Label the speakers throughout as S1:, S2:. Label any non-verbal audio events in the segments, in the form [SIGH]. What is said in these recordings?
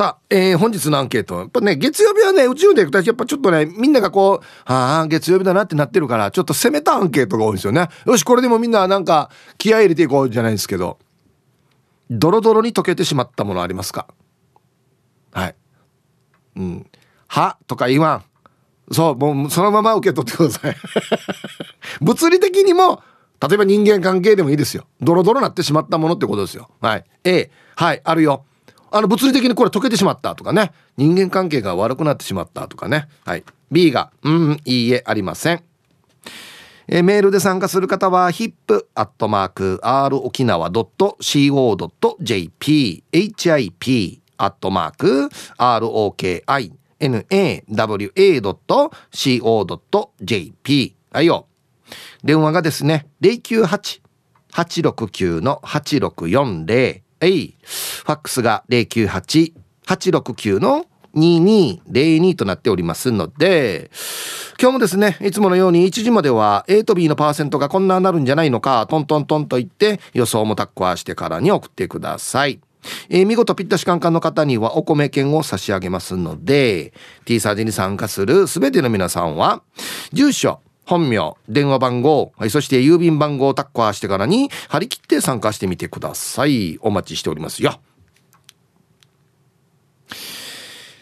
S1: さあ、えー、本日のアンケート。やっぱね、月曜日はね、宇宙で行くとやっぱちょっとね、みんながこう、ああ、月曜日だなってなってるから、ちょっと攻めたアンケートが多いんですよね。よし、これでもみんななんか気合入れていこうじゃないですけど、ドロドロに溶けてしまったものありますか？はい。うん。は？とか言わん。そう、もうそのまま受け取ってください。[LAUGHS] 物理的にも、例えば人間関係でもいいですよ。ドロドロなってしまったものってことですよ。はい。A、はい、あるよ。あの、物理的にこれ溶けてしまったとかね。人間関係が悪くなってしまったとかね。はい。B が、うん、いいえ、ありません。えメールで参加する方は hip.r 沖縄 .co.jp hip アットマーク ROKINAWA.co.jp はいよ。電話がですね、098-869-8640はい。ファックスが098-869の2202となっておりますので、今日もですね、いつものように1時までは A と B のパーセントがこんななるんじゃないのか、トントントンと言って予想もタッコアしてからに送ってください。えー、見事ぴったしカンカンの方にはお米券を差し上げますので、T サージに参加するすべての皆さんは、住所、本名、電話番号、はい、そして郵便番号をタッカーしてからに張り切って参加してみてください。お待ちしておりますよ。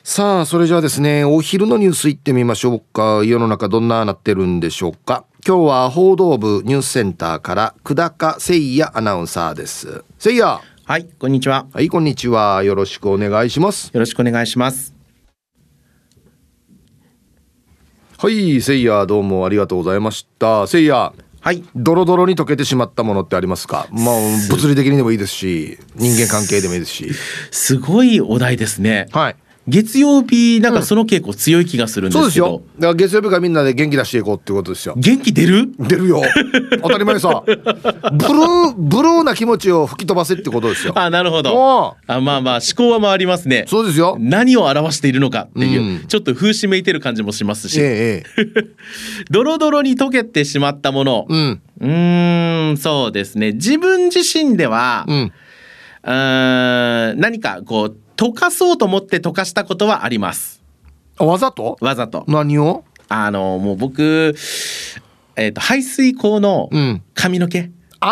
S1: さあ、それじゃあですね、お昼のニュースいってみましょうか。世の中どんななってるんでしょうか。今日は報道部ニュースセンターから久高誠也アナウンサーです。誠也。
S2: はい、こんにちは。
S1: はい、こんにちは。よろしくお願いします。
S2: よろしくお願いします。
S1: はいせいやどうもありがとうございました。せいや
S2: はい。
S1: ドロドロに溶けてしまったものってありますか？まあ物理的にでもいいですし人間関係でもいいですし。
S2: すごいお題ですね。
S1: はい
S2: 月曜日なんかその傾向強い気がするんですけど、うん、
S1: そうですよ。だから月曜日からみんなで元気出していこうっていうことですよ。
S2: 元気出る？
S1: 出るよ。当たり前さ。[LAUGHS] ブルーブルーな気持ちを吹き飛ばせってことですよ。
S2: あなるほど。あまあまあ思考は回りますね。
S1: そうですよ。
S2: 何を表しているのかっていう、うん、ちょっと風刺めいてる感じもしますし、
S1: ええ、[LAUGHS]
S2: ドロドロに溶けてしまったもの。
S1: うん。
S2: うんそうですね。自分自身では、うん、うん何かこう溶かそうと思って溶かしたことはあります。
S1: わざと？
S2: わざと。
S1: 何を？
S2: あのもう僕えっ、ー、と排水口の髪の毛、うん、
S1: あ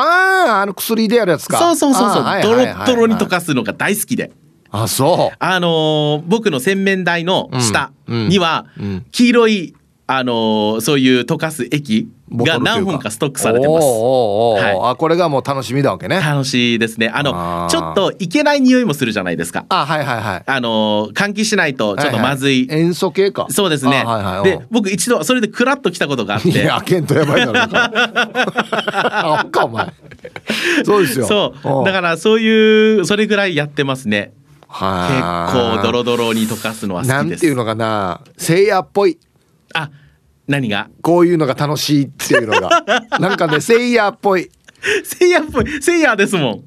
S1: ああの薬でやるやつか。
S2: そうそうそうそう、ドロッドロに溶かすのが大好きで。
S1: あそう。
S2: あのー、僕の洗面台の下には黄色いあのー、そういう溶かす液が何本かストックされてます。
S1: はい、あこれがもう楽しみだわけね。
S2: 楽しいですね。あのちょっといけない匂いもするじゃないですか。
S1: あはいはいはい。
S2: あの換気しないとちょっとまずい。
S1: はいはい、塩素系か。
S2: そうですね。はいはい、で僕一度それでクラッときたことがあって。い
S1: やけんとやばいだろ。[LAUGHS] あかお前。そうですよ。
S2: そうだからそういうそれぐらいやってますね。結構ドロドロに溶かすのは好きです。
S1: なんていうのかな、聖夜っぽい。
S2: あ何が？
S1: こういうのが楽しいっていうのが。[LAUGHS] なんかねセイヤーっぽい。
S2: セイヤーっぽい。セイヤーですもん。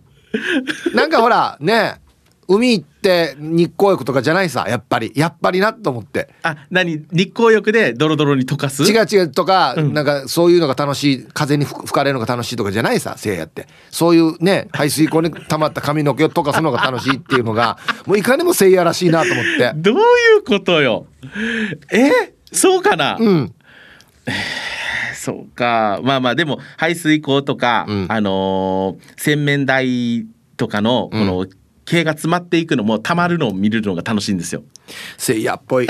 S1: なんかほらね海行って日光浴とかじゃないさやっぱり。やっぱりなと思って。
S2: あ何？日光浴でドロドロに溶かす？
S1: 違う違うとか、うん、なんかそういうのが楽しい風に吹かれるのが楽しいとかじゃないさせいやって。そういうね排水溝に溜まった髪の毛を溶かすのが楽しいっていうのがもういかにもせいやらしいなと思って。[LAUGHS]
S2: どういうことよ。え？そうかな？
S1: うん [SIGHS]
S2: そうかまあまあでも排水口とか、うん、あのー、洗面台とかのこの、毛が詰まっていくのもたまるのを見るのが楽しいんですよ。
S1: せいやっぽい。[LAUGHS]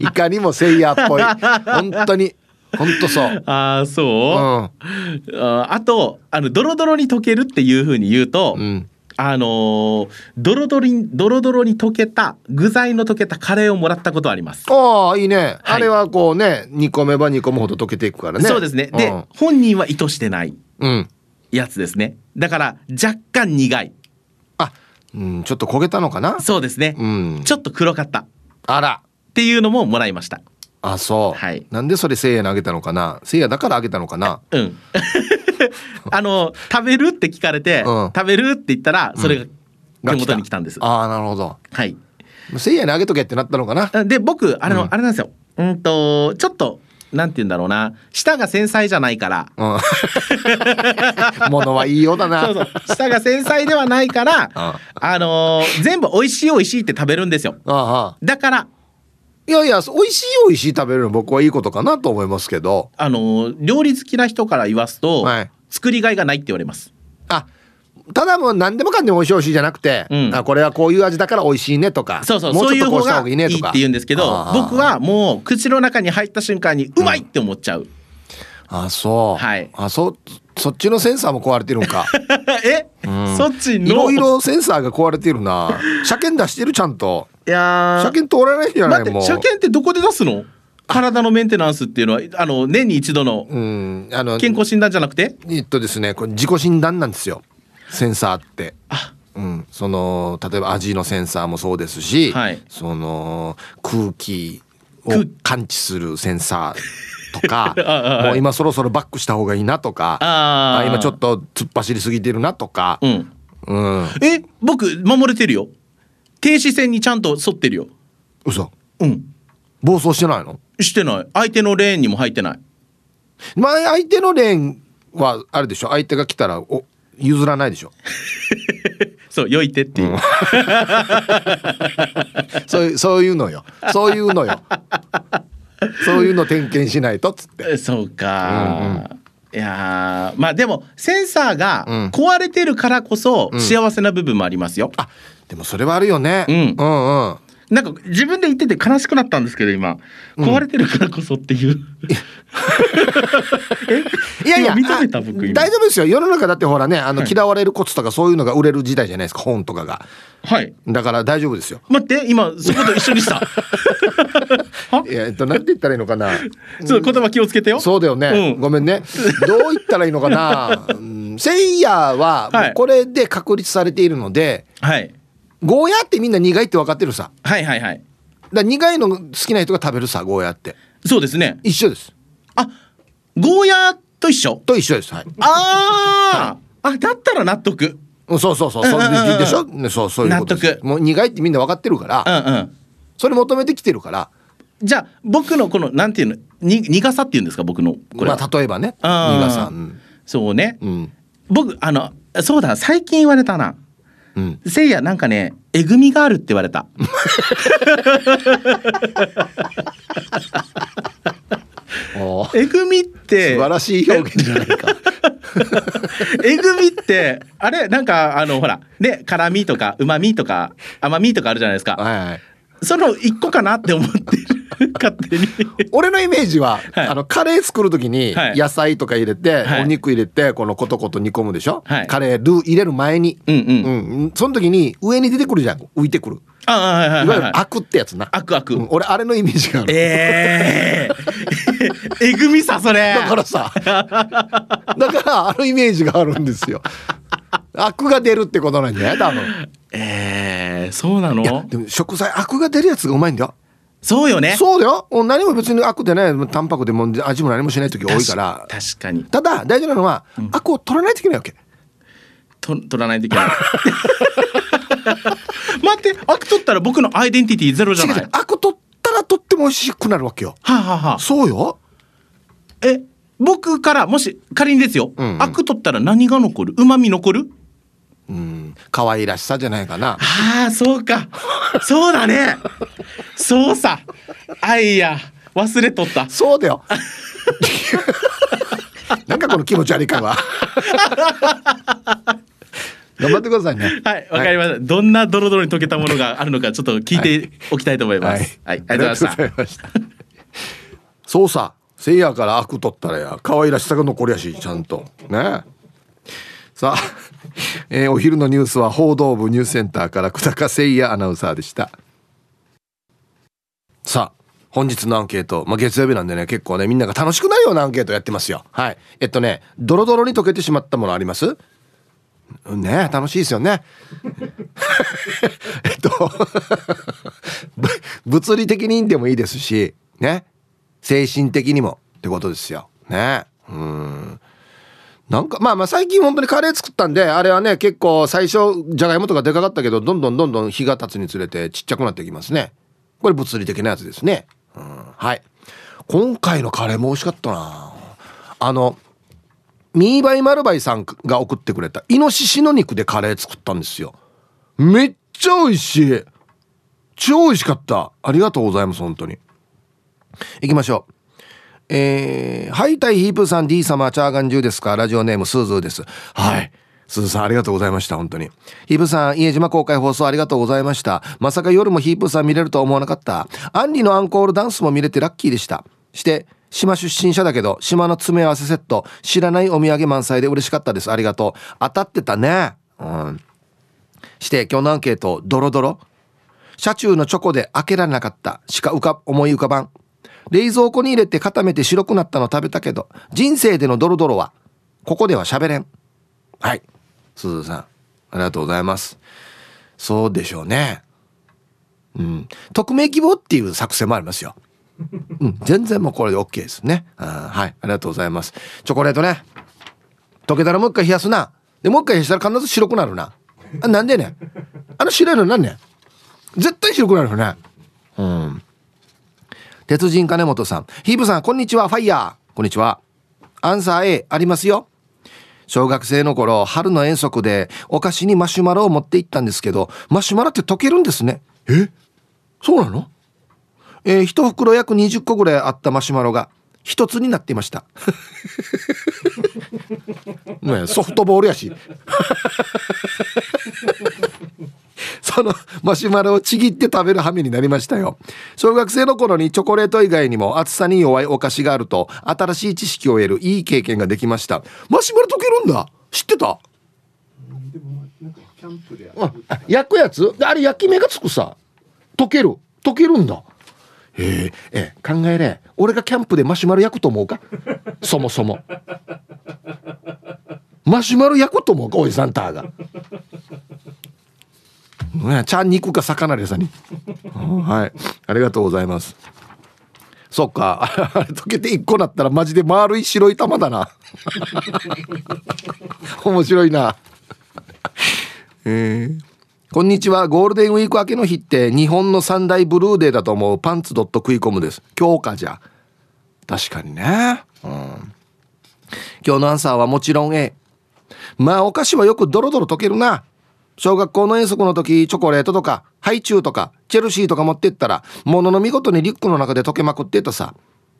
S1: いかにもせいやっぽい。本当に。本当そう。
S2: ああ、そう、うん、ああと、あの、ドロドロに溶けるっていうふうに言うと、うん、あのー、ドロドロにドロドロに溶けた具材の溶けたカレーをもらったことあります。
S1: ああいいね、はい、あれはこうね煮込めば煮込むほど溶けていくからね。
S2: そうですね。で、うん、本人は意図してないやつですね。だから若干苦い。
S1: あうんちょっと焦げたのかな？
S2: そうですね、
S1: うん、
S2: ちょっと黒かった。
S1: あら。
S2: っていうのももらいました
S1: あそう、
S2: はい、
S1: なんでそれせいやにあげたのかな？せいやだからあげたのかな？
S2: うん。[LAUGHS] あの食べるって聞かれて、うん、食べるって言ったらそれが手元に来たんです、
S1: うん、ああなるほど。
S2: はい。
S1: せいやにあげとけってなったのかな？
S2: で僕あれの、うん、あれなんですよ。うんとちょっとなんて言うんだろうな。舌が繊細じゃないから。
S1: うん。[LAUGHS] 物はいいようだな。
S2: そうそう。舌が繊細ではないから
S1: あ
S2: あのー全部美味しい美味しいって食べるんですよ。
S1: ああ
S2: だから
S1: いやいや美味しい美味しい食べるの僕はいいことかなと思いますけど。
S2: あのー料理好きな人から言わすと、
S1: はい。
S2: 作りがいがないって言われます。
S1: あただもう何でもかんでも美味しい美味しいじゃなくて、
S2: うん。
S1: あこれはこういう味だから美味しいねとか
S2: そうそう
S1: も
S2: そう
S1: ちょっとこうした方
S2: がいいって
S1: がいいねとか
S2: 言うんですけど僕はもう口の中に入った瞬間にうまいって思っちゃう、
S1: あそう、
S2: はい。
S1: あそそっちのセンサーも壊れてるんか。[LAUGHS]
S2: え、そっちの？
S1: いろいろセンサーが壊れてるな。車検出してるちゃんと
S2: いやー。
S1: 車検通らないんじゃないもう
S2: 待って車検ってどこで出すの？体のメンテナンスっていうのはあの年に一度の。健康診断じゃなくて？
S1: えっとですねこれ自己診断なんですよ。センサーって。
S2: あ。
S1: うん、その例えば味のセンサーもそうですし、
S2: はい。
S1: その空気を
S2: 空
S1: 感知するセンサーとか [LAUGHS]
S2: ああはい。
S1: もう今そろそろバックした方がいいなとか
S2: あー。
S1: 今ちょっと突っ走りすぎてるなとか、
S2: うん。
S1: うん、
S2: え僕守れてるよ停止線にちゃんと沿ってるよ。
S1: 嘘。
S2: うん。
S1: 暴走してないの？
S2: してない。相手のレーンにも入ってない。
S1: 前相手のレーンはあれでしょ？相手が来たらお譲らないでしょ？[LAUGHS]
S2: そうよいてっていう、[LAUGHS]
S1: そういうそういうのよ。そういうのよ。そういうの点検しないとっつって。[LAUGHS]
S2: そうか、いやーまあでもセンサーが
S1: うん。
S2: 壊れてるからこそ幸せな部分もありますよ、
S1: あでもそれはあるよね、
S2: うん。
S1: うんうん。
S2: なんか自分で言ってて悲しくなったんですけど今。壊れてるからこそっていう、
S1: いや。[LAUGHS] いや
S2: 今認めた僕
S1: 大丈夫ですよ。世の中だってほらねあの、
S2: はい。
S1: 嫌われるコツとかそういうのが売れる時代じゃないですか本とかが。
S2: はい。
S1: だから大丈夫ですよ。
S2: 待って今そこと一緒にした。[LAUGHS]
S1: いやえっとなんて言ったらいいのかな。
S2: ちょっと言葉気をつけてよ。
S1: そうだよね、
S2: うん。
S1: ごめんね。どう言ったらいいのかな、うん、[LAUGHS] セイヤはこれで確立されているので、
S2: はい
S1: ゴーヤってみんな苦いって分かってるさ。
S2: はいはいはい。
S1: ら苦いの好きな人が食べるさゴーヤって。
S2: そうですね。
S1: 一緒です。
S2: あゴーヤと一緒？
S1: と一緒です。はい。
S2: あー！あだったら納得。
S1: うんそうそうそう。そうでしょ、ね、そうそういうこと
S2: 納得。
S1: もう苦いってみんな分かってるから、
S2: うんうん。
S1: それ求めてきてるから。
S2: じゃあ僕のこのなんていうの？に苦さっていうんですか？僕のこれは、
S1: まあ例えばね。
S2: あー。
S1: 苦さ。うん。
S2: そうね、
S1: うん。
S2: 僕あのそうだ。最近言われたな
S1: うん。
S2: せいやなんかねえぐみがあるって言われた。[LAUGHS] えぐみって
S1: 素晴らしい表現じゃないか。[LAUGHS]
S2: えぐみってあれなんかあのほらね辛みとかうまみとか甘みとかあるじゃないですか。
S1: はいはい。
S2: その一個かなって思ってる [LAUGHS] 勝手に。
S1: 俺のイメージは、
S2: はい。
S1: あのカレー作る時に
S2: はい。
S1: 野菜とか入れて、
S2: はい。
S1: お肉入れてこのコトコト煮込むでしょ、
S2: はい。
S1: カレールー入れる前に、
S2: うんうん、
S1: うん、その時に上に出てくるじゃん。浮いてくる。
S2: ああはいはい
S1: い。わゆるアクってやつな、
S2: あくあく、
S1: うん。俺あれのイメージがある、
S2: ええ [LAUGHS] えぐみさそれ。
S1: だからさだからあのイメージがあるんですよ。アクが出るってことなんじゃない？多分。
S2: えー、そうなの？
S1: いやでも食材アクが出るやつがうまいんだよ
S2: そうよね。
S1: そうだよ。もう何も別にアクでねタンパクでも味も何もしない時多いから。
S2: 確確かに。
S1: ただ大事なのは、アクを取らないといけないわけ。
S2: と取らないといけない。[LAUGHS] 待ってアク取ったら僕のアイデンティティゼロじゃない。
S1: 違う違う。アク取ったら取っても美味しくなるわけよ。
S2: はあ、はあはあ、
S1: そうよ。
S2: え僕からもし仮にですよ、
S1: うん。うん
S2: アク取ったら何が残る？うまみ残る？
S1: うん。可愛らしさじゃないかな。
S2: ああそうか。そうだねそうさあいや。忘れとった。
S1: そうだよ。[LAUGHS] なんかこの気持ち悪い感は。[LAUGHS] 頑張ってくださいね。
S2: はいわかりました、どんなドロドロに溶けたものがあるのかちょっと聞いておきたいと思います。はい、ありがとうございました。
S1: ありがとうございました。そうさせいやからアク取ったらや可愛らしさが残りやしちゃんと。ね。さあ、えーお昼のニュースは報道部ニュースセンターから久高誠也アナウンサーでしたさあ本日のアンケート、まあ、月曜日なんでね結構ねみんなが楽しくなるようなアンケートやってますよ。はい。えっとねドロドロに溶けてしまったものあります？ね楽しいですよね。[LAUGHS] えっと [LAUGHS] 物理的にでもいいですしね。精神的にもってことですよ。ね。うん。なんかまあまあ最近本当にカレー作ったんであれはね結構最初じゃがいもとかでかかったけどどんどんどんどん日が経つにつれてちっちゃくなってきますね。これ物理的なやつですね、うん、はい。今回のカレーも美味しかったな。あのミーバイマルバイさんが送ってくれたイノシシの肉でカレー作ったんですよ。めっちゃ美味しい。超美味しかった。ありがとうございます本当に。行きましょう。えー、ハイタイヒープさん D 様チャーガン中ですか？ラジオネームスーズーです。はい。すずさんありがとうございました本当に。ヒープさん家島公開放送ありがとうございました。まさか夜もヒープさん見れるとは思わなかった。アンリのアンコールダンスも見れてラッキーでした。して島出身者だけど島の詰め合わせセット知らないお土産満載で嬉しかったです。ありがとう。当たってたね。うん。して今日のアンケートドロドロ。車中のチョコで開けられなかった。しか浮か思い浮かばん。冷蔵庫に入れて固めて白くなったの食べたけど人生でのドロドロはここでは喋れん。はい。すずさんありがとうございますそうでしょうねうん匿名希望っていう作戦もありますようん、全然もうこれで OK ですね。はい、ありがとうございます。チョコレートね。溶けたらもう一回冷やすな。で、もう一回冷やしたら必ず白くなるな。あなんでね？あの白いのなんね？絶対白くなるよね。うん。鉄人金本さん。ヒーブさん、こんにちは。ファイヤー。こんにちは。アンサー A ありますよ。小学生の頃、春の遠足でお菓子にマシュマロを持って行ったんですけど、マシュマロって溶けるんですね。え？そうなの？えー、一袋約20個ぐらいあったマシュマロが一つになっていました。[LAUGHS] ねソフトボールやし [LAUGHS] そのマシュマロをちぎって食べる羽目になりましたよ。小学生の頃にチョコレート以外にも暑さに弱いお菓子があると新しい知識を得るいい経験ができました。マシュマロ溶けるんだ。知ってた？焼くやつ？あれ焼き目がつくさ。溶ける。溶けるんだ。えー、え考えれ。俺がキャンプでマシュマロ焼くと思うか？そもそも。マシュマロ焼くと思うか？おじさんターがねちゃん肉か魚でさにはいありがとうございますそっかあれ [LAUGHS] 溶けて1個なったらマジで丸い白い玉だな [LAUGHS] 面白いなえーこんにちは。ゴールデンウィーク明けの日って日本の三大ブルーデーだと思うパンツドット食い込むです。強化じゃ。確かにね。うん。今日のアンサーはもちろん A。まあお菓子はよくドロドロ溶けるな。小学校の遠足の時、チョコレートとか、ハイチュウとか、チェルシーとか持ってったら、ものの見事にリュックの中で溶けまくってたさ。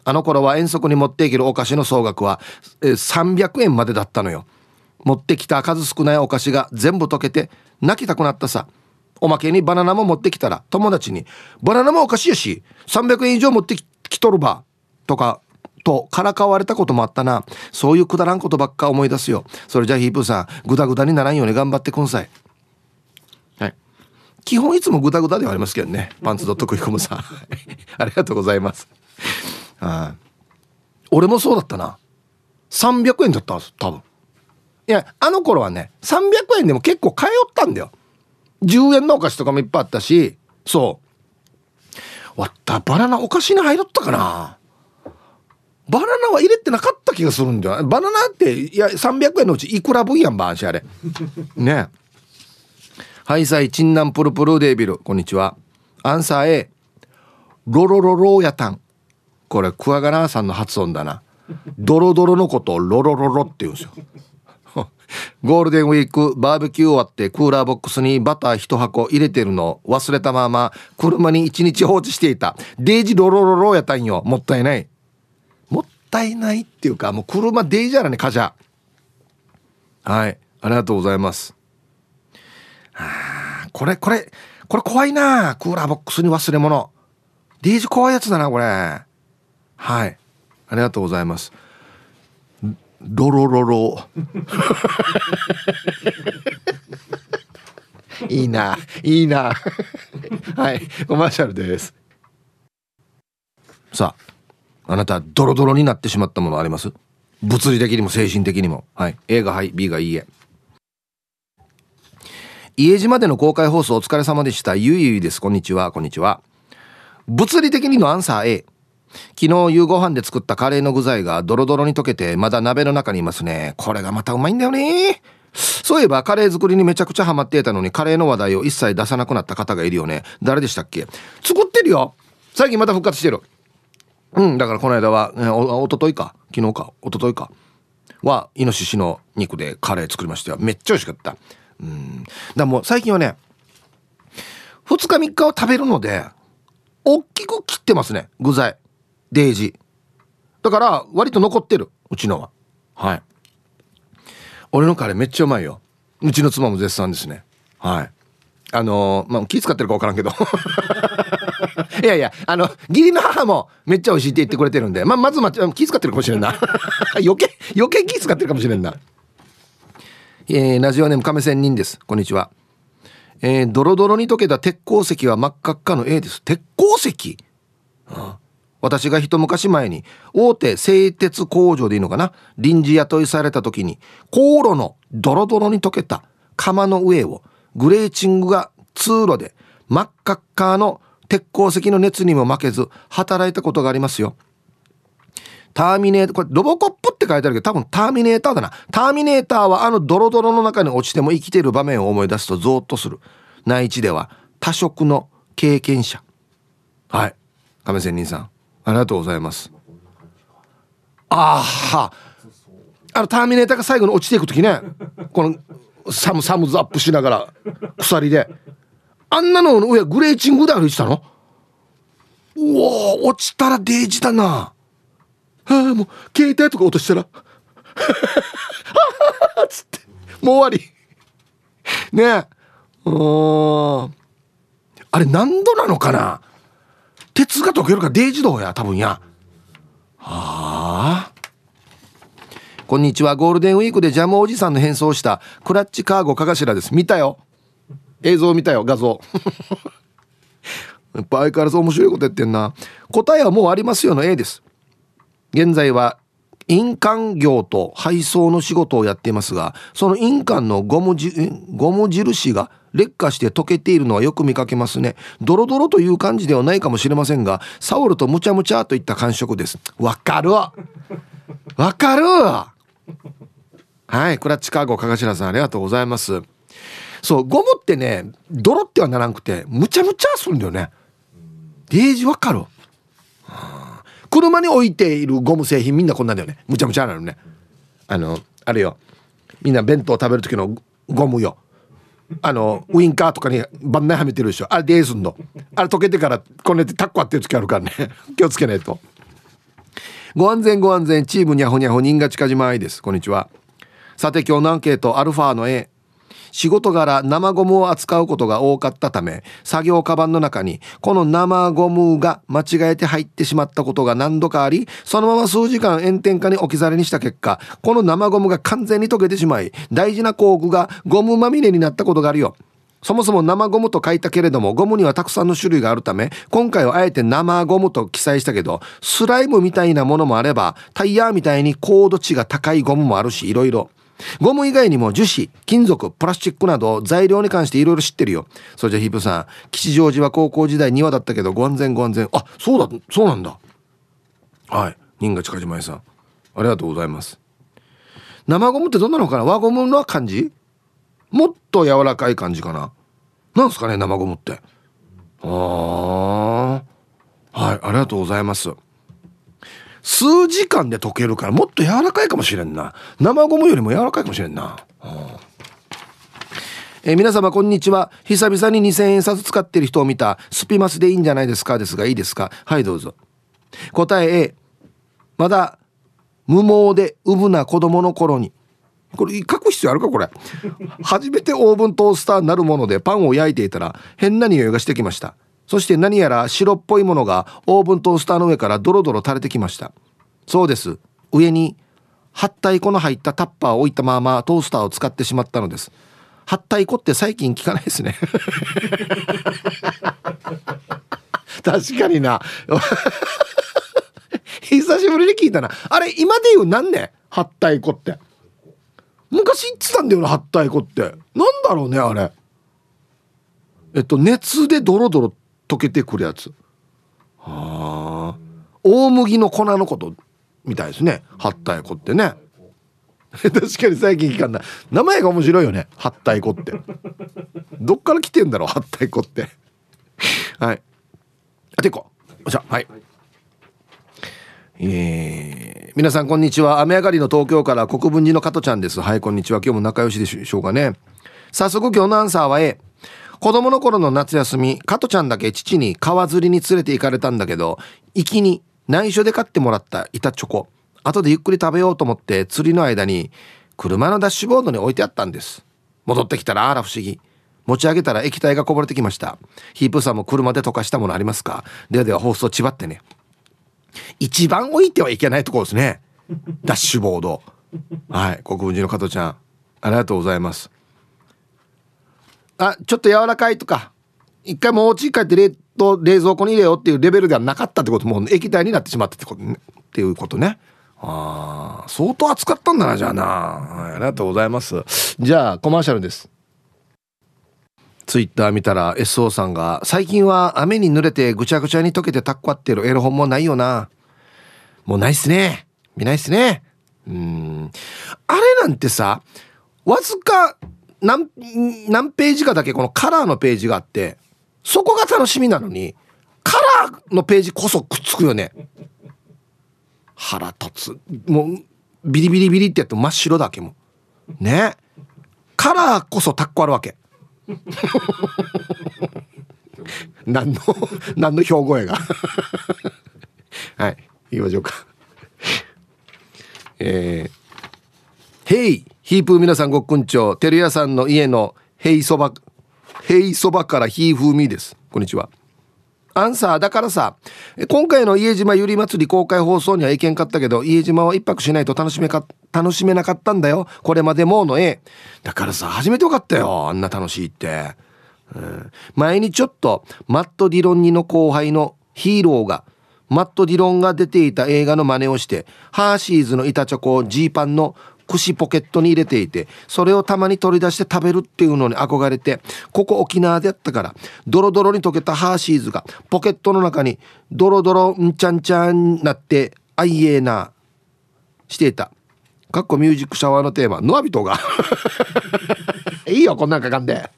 S1: あの頃は遠足に持っていけるお菓子の総額は、え300円までだったのよ。持ってきた数少ないお菓子が全部溶けて泣きたくなったさおまけにバナナも持ってきたら友達に「バナナもおかしいやし300円以上持ってきとるば」とかとからかわれたこともあったなそういうくだらんことばっか思い出すよそれじゃあヒープーさんグダグダにならんように頑張ってくんさい基本いつもグダグダではありますけどね。パンツドット食い込むさんありがとうございます。はい。俺もそうだったな。300円だったんです多分。いやあの頃はね300円でも結構通ったんだよ。10円のお菓子とかもいっぱいあったし。そう。わったバナナお菓子に入っとったかな。バナナは入れてなかった気がするんだよ。バナナっていや300円のうちいくら分やんばんしあれ。ね。ハイサイチンナンプルプルデービルこんにちはアンサー A. ロロロロヤタンこれクワガナーさんの発音だな。ドロドロのことをロロロロって言うんですよ。[LAUGHS] ゴールデンウィークバーベキュー終わってクーラーボックスにバター一箱入れてるの忘れたまま車に一日放置していた。デイジロロロロやったんよ。もったいない。もったいないっていうかもう車デイジャーらねカジャ。はい。ありがとうございます。あこれこれこれ怖いなクーラーボックスに忘れ物。デイジ怖いやつだなこれ。はい。ありがとうございます。ロロロロ。[LAUGHS] いいないいな。はいコマーシャルです。さああなたドロドロになってしまったものあります？物理的にも精神的にも。はい。A がはい B がいいえ。家島での公開放送お疲れ様でした。ゆいゆいです。こんにちは。こんにちは。物理的にのアンサー A 昨日夕ご飯で作ったカレーの具材がドロドロに溶けてまだ鍋の中にいますね。これがまたうまいんだよね。そういえばカレー作りにめちゃくちゃハマっていたのにカレーの話題を一切出さなくなった方がいるよね。誰でしたっけ？作ってるよ。最近また復活してる。うんだからこの間は、えおおとといか？昨日か？おとといか？はイノシシの肉でカレー作りましたよ。めっちゃ美味しかった。うん。だもう最近はね2日3日は食べるので大きく切ってますね具材。デージ。だから割と残ってるうちのは。はい。俺のカレーめっちゃうまいよ。うちの妻も絶賛ですね。はい。あのー、まあ気使ってるか分からんけど。[LAUGHS] いやいやあの義理の母もめっちゃ美味しいって言ってくれてるんで。まあまずま気使ってるかもしれんな。[LAUGHS] 余計余計気使ってるかもしれんな。えー、ラジオネーム亀仙人です。こんにちは。えー、ドロドロに溶けた鉄鉱石は真っ赤っかの A です。鉄鉱石、うん、私が一昔前に大手製鉄工場でいいのかな？臨時雇いされた時に航路のドロドロに溶けた釜の上をグレーチングが通路で真っ赤っかの鉄鉱石の熱にも負けず働いたことがありますよ。ターミネーター、これロボコップって書いてあるけど多分ターミネーターだな。ターミネーターはあのドロドロの中に落ちても生きてる場面を思い出すとゾーッとする。内地では多色の経験者。はい。亀仙人さん。ありがとうございます。ああ、あのターミネーターが最後に落ちていく時ね、このサムサムズアップしながら鎖で。あんなの上グレーチングで歩いてたの？うお落ちたらデージだな。はあ、もう、携帯とか落としたら、つって、もう終わり。ねえ。うん。あれ何度なのかな？鉄が溶けるかデージ道や、多分や。はあ。こんにちは。ゴールデンウィークでジャムおじさんの変装したクラッチカーゴかがしらです。見たよ。映像見たよ画像 [LAUGHS] やっぱ相変わらず面白いことやってんな答えはもうありますよの A です現在は印鑑業と配送の仕事をやっていますがその印鑑のゴムじゴム印が劣化して溶けているのはよく見かけますね。ドロドロという感じではないかもしれませんがサウルとムチャムチャといった感触です。わかるわ。わかるわ。はいクラッチカーゴかがしらさんありがとうございます。そうゴムってね泥ってはならんくてむちゃむちゃするんだよね。デージわかる車に置いているゴム製品みんなこんなんだよね。むちゃむちゃなのね。あのあれよ。みんな弁当食べる時のゴムよ。あのウインカーとかに番内はめてるでしょ。あれデーすんの。あれ溶けてからこねてタッコあってる時あるからね。[LAUGHS] 気をつけないと。ご安全ご安全。チームにゃほにゃほ人が近島愛です。こんにちは。さて今日のアンケートアルファの A 仕事柄生ゴムを扱うことが多かったため作業カバンの中にこの生ゴムが間違えて入ってしまったことが何度かありそのまま数時間炎天下に置き去りにした結果この生ゴムが完全に溶けてしまい大事な工具がゴムまみれになったことがあるよ。そもそも生ゴムと書いたけれどもゴムにはたくさんの種類があるため今回はあえて生ゴムと記載したけどスライムみたいなものもあればタイヤみたいに高度値が高いゴムもあるしいろいろ。ゴム以外にも樹脂、金属、プラスチックなど材料に関していろいろ知ってるよ。それじゃヒープさん、吉祥寺は高校時代庭だったけどご安全ご安全。あ、そうだ、そうなんだ。はい。新賀近島屋さん。ありがとうございます。生ゴムってどんなのかな？輪ゴムの感じ？もっと柔らかい感じかな？なんすかね生ゴムって。ああ。はい、ありがとうございます。数時間で溶けるからもっと柔らかいかもしれんな。生ゴムよりも柔らかいかもしれんな、えー、皆様こんにちは。久々に2000円札使ってる人を見た。スピマスでいいんじゃないですか？ですがいいですか？はいどうぞ。答え A まだ無毛でうぶな子供の頃に。これ書く必要あるか？これ。初めてオーブントースターなるものでパンを焼いていたら変な匂いがしてきました。そして何やら白っぽいものがオーブントースターの上からドロドロ垂れてきました。そうです。上に8体粉の入ったタッパーを置いたままトースターを使ってしまったのです。8体粉って最近聞かないですね。[LAUGHS] 確かにな。[LAUGHS] 久しぶりに聞いたな。あれ今で言う何ね8体粉って。昔言ってたんだよな8体粉って。なんだろうねあれ。えっと熱でドロドロ溶けてくるやつ。はあ大麦の粉のことみたいですね。八太鼓ってね。[LAUGHS] 確かに最近聞かんな。い名前が面白いよね。八太鼓って。どっから来てんだろう八太鼓って。[LAUGHS] はい。あてこ。じゃ。はい。えー、皆さんこんにちは。雨上がりの東京から国分寺の加トちゃんです。はいこんにちは。今日も仲良しでしょうかね。早速今日のアンサーは A 子供の頃の夏休み加トちゃんだけ父に川釣りに連れて行かれたんだけど行きに内緒で買ってもらった板チョコ。後でゆっくり食べようと思って釣りの間に車のダッシュボードに置いてあったんです。戻ってきたらあら不思議。持ち上げたら液体がこぼれてきました。ヒープさんも車で溶かしたものありますか？ではでは放送ちばってね。一番置いてはいけないところですね。ダッシュボード。はい国分寺の加藤ちゃん。ありがとうございます。あちょっと柔らかいとか一回もうお家に帰って冷凍冷蔵庫に入れようっていうレベルではなかったってこともう液体になってしまったってことねっていうことねああ相当暑かったんだなじゃあな、はい、ありがとうございますじゃあコマーシャルですツイッター見たら SO さんが最近は雨に濡れてぐちゃぐちゃに溶けてタッコってるエロ本もないよな。もうないっすね。見ないっすね。うん。あれなんてさ、わずか何、何ページかだけこのカラーのページがあって、そこが楽しみなのに、カラーのページこそくっつくよね。腹立つ。もう、ビリビリビリってやって真っ白だけも。ね。カラーこそタッコあるわけ。[LAUGHS] 何の何の標語やがはい言いましょうかえー、ヘイヒープー皆さんごっくんちょうてるやさんの家のヘイそばヘイそばからヒーフーミーです。こんにちは。アンサーだからさ今回の家島ゆり祭り公開放送には行けんかったけど家島は一泊しないと楽しめか楽しめなかったんだよ。これまでもうの絵。だからさ初めてよかったよ。あんな楽しいって。うん、前にちょっとマット・ディロンニの後輩のヒーローがマット・ディロンが出ていた映画の真似をしてハーシーズの板チョコをジーパンの串ポケットに入れていてそれをたまに取り出して食べるっていうのに憧れてここ沖縄でやったからドロドロに溶けたハーシーズがポケットの中にドロドロんちゃんちゃんなってあいえなしていたかっこミュージックシャワーのテーマノアビトが [LAUGHS] いいよこんなんかかんで。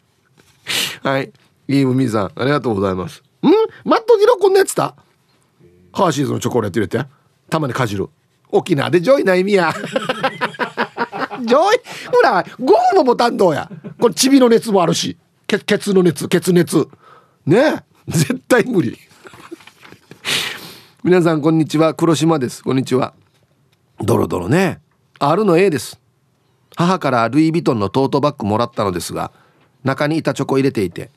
S1: はい。いいみさん、ありがとうございます。ん？マットディロこんなやつだ？ハーシーズのチョコレート入れて。たまにかじる。沖縄でジョイな意味や。ジョイほら、ゴムもボタンどうや？これ、チビの熱もあるし。ケケツの熱、ケツ熱。ね絶対無理。[LAUGHS] 皆さん、こんにちは。黒島です。こんにちは。ドロドロね。R の A です。母からルイ・ヴィトンのトートバッグもらったのですが、中に板チョコ入れていて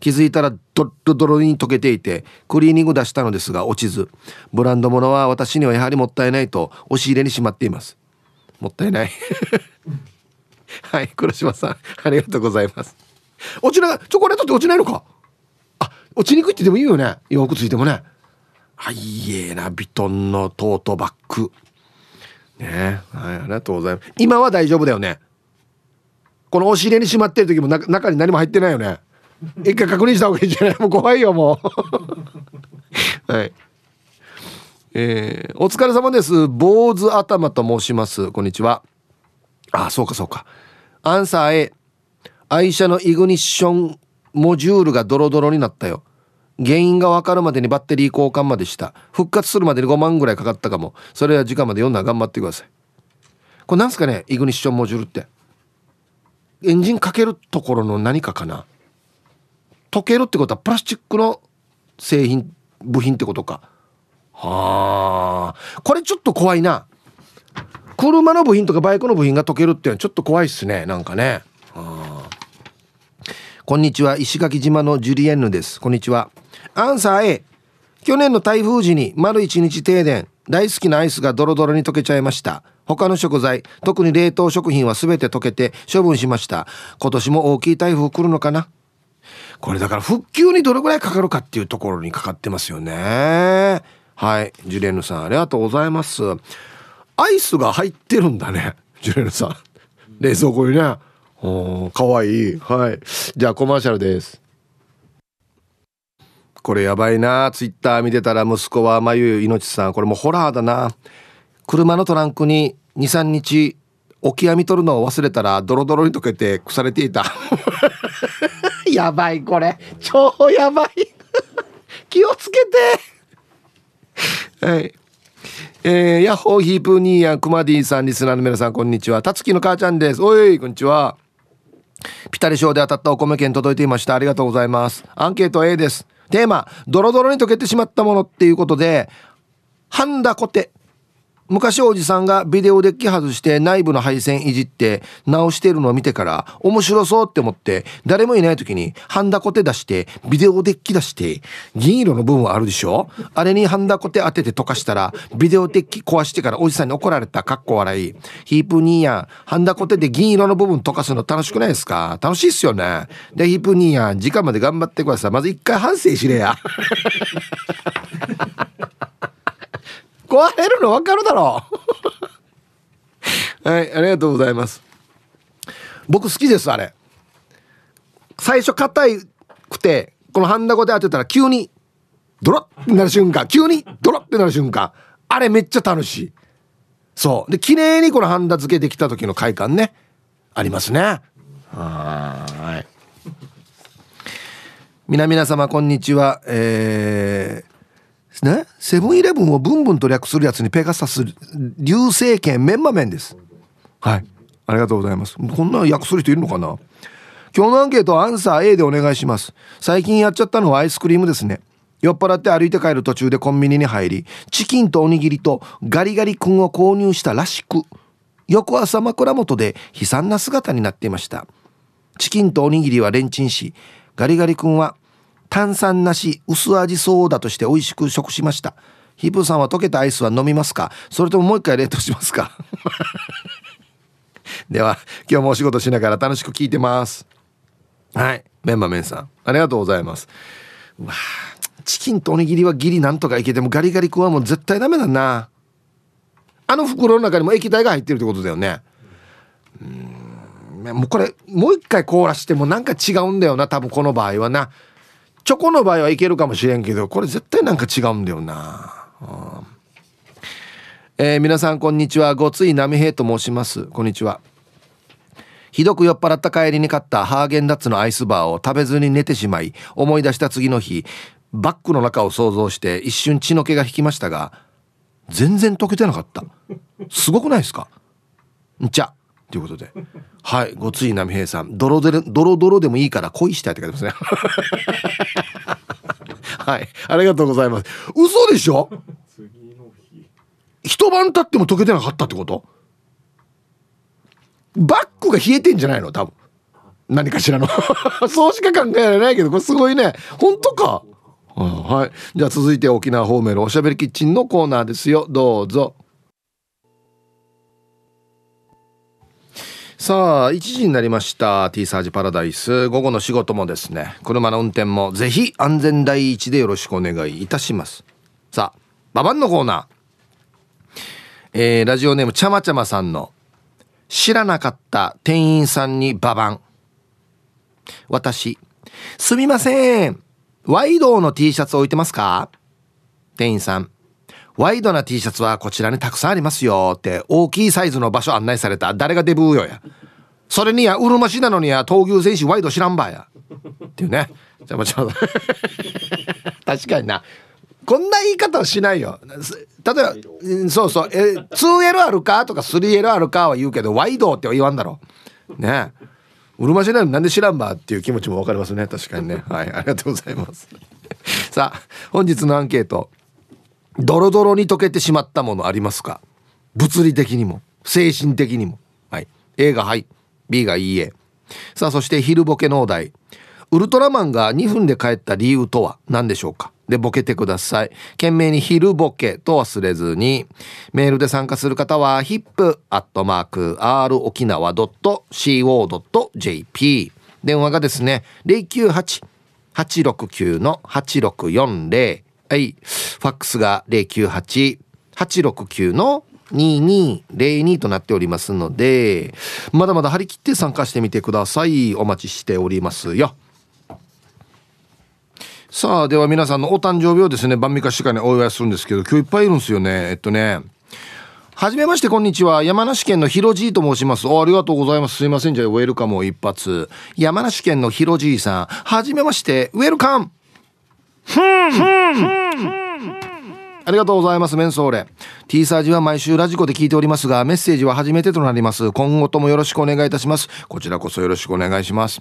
S1: 気づいたらドロドロに溶けていてクリーニング出したのですが落ちずブランド物は私にはやはりもったいないと押し入れにしまっていますもったいない。[LAUGHS] はい黒島さんありがとうございます。落ちないチョコレートって落ちないのか？あ落ちにくいってでもいいよね。よくついてもね。あいえなビトンのトートバッグ。ねはいありがとうございます。今は大丈夫だよね。この押し入れにしまってる時も中に何も入ってないよね。一回確認した方がいいんじゃない？もう怖いよもう。[LAUGHS] はい。えー、お疲れ様です。坊主頭と申します。こんにちは。あそうかそうか。アンサー A 愛車のイグニッションモジュールがドロドロになったよ。原因が分かるまでにバッテリー交換までした。復活するまでに5万ぐらいかかったかも。それは時間まで読んだら頑張ってください。これなんすかねイグニッションモジュールって。エンジンかけるところの何かかな。溶けるってことはプラスチックの製品部品ってことか。はあ。これちょっと怖いな。車の部品とかバイクの部品が溶けるっていうのはちょっと怖いっすね。なんかね。はあ。こんにちは。石垣島のジュリエンヌです。こんにちは。アンサー A 去年の台風時に丸一日停電。大好きなアイスがドロドロに溶けちゃいました。他の食材特に冷凍食品は全て溶けて処分しました。今年も大きい台風来るのかな？これだから復旧にどれぐらいかかるかっていうところにかかってますよね。はい。ジュレーヌさんありがとうございます。アイスが入ってるんだね。ジュレーヌさん。冷蔵庫にね。おかわいい。はい。じゃあコマーシャルです。これやばいな。ツイッター見てたら息子はまゆいのちさん。これもホラーだな。車のトランクに23日オキアミ取るのを忘れたらドロドロに溶けて腐れていた。[LAUGHS] やばいこれ。超やばい。[LAUGHS] 気をつけてはい。えー、ヤッホーヒープーニーヤクマディさんリスナーの皆さんこんにちは。たつきの母ちゃんです。おいこんにちは。ピタリ賞で当たったお米券届いていました。ありがとうございます。アンケート A です。テーマドロドロに溶けてしまったものっていうことでハンダコテ。昔おじさんがビデオデッキ外して内部の配線いじって直してるのを見てから面白そうって思って誰もいない時にハンダコテ出してビデオデッキ出して銀色の部分はあるでしょ？あれにハンダコテ当てて溶かしたらビデオデッキ壊してからおじさんに怒られた。かっこ笑い。ヒープニーヤンハンダコテで銀色の部分溶かすの楽しくないですか？楽しいっすよね。でヒープニーヤン時間まで頑張ってください。まず一回反省しれや。壊れるの分かるだろ。う [LAUGHS] はいありがとうございます。僕好きですあれ。最初硬くてこのハンダゴで当てたら急にドロッってなる瞬間。急にドロッってなる瞬間。あれめっちゃ楽しい。そう。で綺麗にこのハンダ付けできた時の快感ね。ありますね。はい。皆々様こんにちは。えーね、セブンイレブンをブンブンと略するやつにペガサス流星剣メンマ麺です。はい。ありがとうございます。こんな訳する人いるのかな？今日のアンケートはアンサー A でお願いします。最近やっちゃったのはアイスクリームですね。酔っ払って歩いて帰る途中でコンビニに入り、チキンとおにぎりとガリガリ君を購入したらしく、翌朝枕元で悲惨な姿になっていました。チキンとおにぎりはレンチンし、ガリガリ君は炭酸なし薄味ソーダとして美味しく食しました。ヒープーさんは溶けたアイスは飲みますか？それとももう一回冷凍しますか？[LAUGHS] では今日もお仕事しながら楽しく聞いてます。はい。メンマメンさんありがとうございます。うわチキンとおにぎりはギリなんとかいけてもガリガリ君はもう絶対ダメだな。あの袋の中にも液体が入ってるってことだよね。うん。もうこれもう一回凍らしてもなんか違うんだよな多分この場合はな。チョコの場合はいけるかもしれんけどこれ絶対なんか違うんだよな、うん、えー、皆さんこんにちは。ごつい波平と申します。こんにちは。ひどく酔っ払った帰りに買ったハーゲンダッツのアイスバーを食べずに寝てしまい思い出した次の日バッグの中を想像して一瞬血の気が引きましたが全然溶けてなかった。すごくないですか？[LAUGHS] んちゃ。ということで。はい、ごつい波平さん。ドロドロ、ドロドロでもいいから恋したいって書いてますね。[LAUGHS] はい、ありがとうございます。嘘でしょ？一晩経っても溶けてなかったってこと？バッグが冷えてんじゃないの？多分。何かしらの [LAUGHS] そうしか考えられないけど、これすごいね。本当か？はい。じゃあ続いて沖縄方面のおしゃべりキッチンのコーナーですよ。どうぞ。さあ1時になりました T サージパラダイス。午後の仕事もですね車の運転もぜひ安全第一でよろしくお願いいたします。さあババンのコーナー。えー、ラジオネームちゃまちゃまさんの知らなかった店員さんにババン。私すみません。ワイドの T シャツ置いてますか？店員さん。ワイドな T シャツはこちらにたくさんありますよって大きいサイズの場所案内された誰がデブーよや。それにやうるま市なのにや闘牛選手ワイド知らんばや。っていうね。じゃあもちろん [LAUGHS] 確かにな。こんな言い方はしないよ。例えばそうそう。え 2L あるかとか 3L あるかは言うけどワイドっては言わんだろ。ね。うるま市なのになんで知らんばっていう気持ちも分かりますね。確かにね。はい。ありがとうございます。さあ本日のアンケート。ドロドロに溶けてしまったものありますか？物理的にも精神的にも。はい。A がはい。B がいいえ。さあそして昼ボケのお題。ウルトラマンが2分で帰った理由とは何でしょうか？でボケてください。懸命に昼ボケと忘れずに。メールで参加する方は hip.r 沖縄 .co.jp 電話がですね098-869の8640はい。ファックスが098-869の2202となっておりますので、まだまだ張り切って参加してみてください。お待ちしておりますよ。さあ、では皆さんのお誕生日をですね、晩味化しかね、お祝いするんですけど、今日いっぱいいるんですよね。えっとね、はじめまして、こんにちは。山梨県のひろじいと申します。お、ありがとうございます。すいません。じゃあ、ウェルカムを一発。山梨県のひろじいさん。はじめまして、ウェルカムありがとうございますメンソーレ。T サージは毎週ラジコで聞いております。がメッセージは初めてとなります今後ともよろしくお願いいたします。こちらこそよろしくお願いします。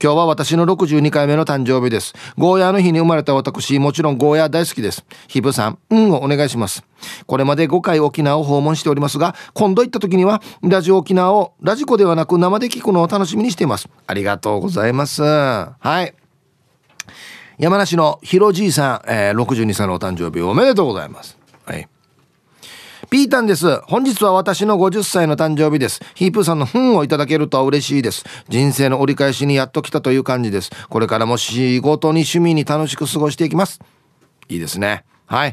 S1: 今日は私の62回目の誕生日です。ゴーヤーの日に生まれた私。もちろんゴーヤー大好きです。ひぶさんうんをお願いします。これまで5回沖縄を訪問しておりますが今度行った時にはラジオ沖縄をラジコではなく生で聞くのを楽しみにしています。ありがとうございます。はい。山梨のひろじいさん、えー、62歳のお誕生日おめでとうございます。はい。ピータンです。本日は私の50歳の誕生日です。ヒープーさんの糞をいただけると嬉しいです。人生の折り返しにやっと来たという感じです。これからも仕事に趣味に楽しく過ごしていきます。いいですね。はい。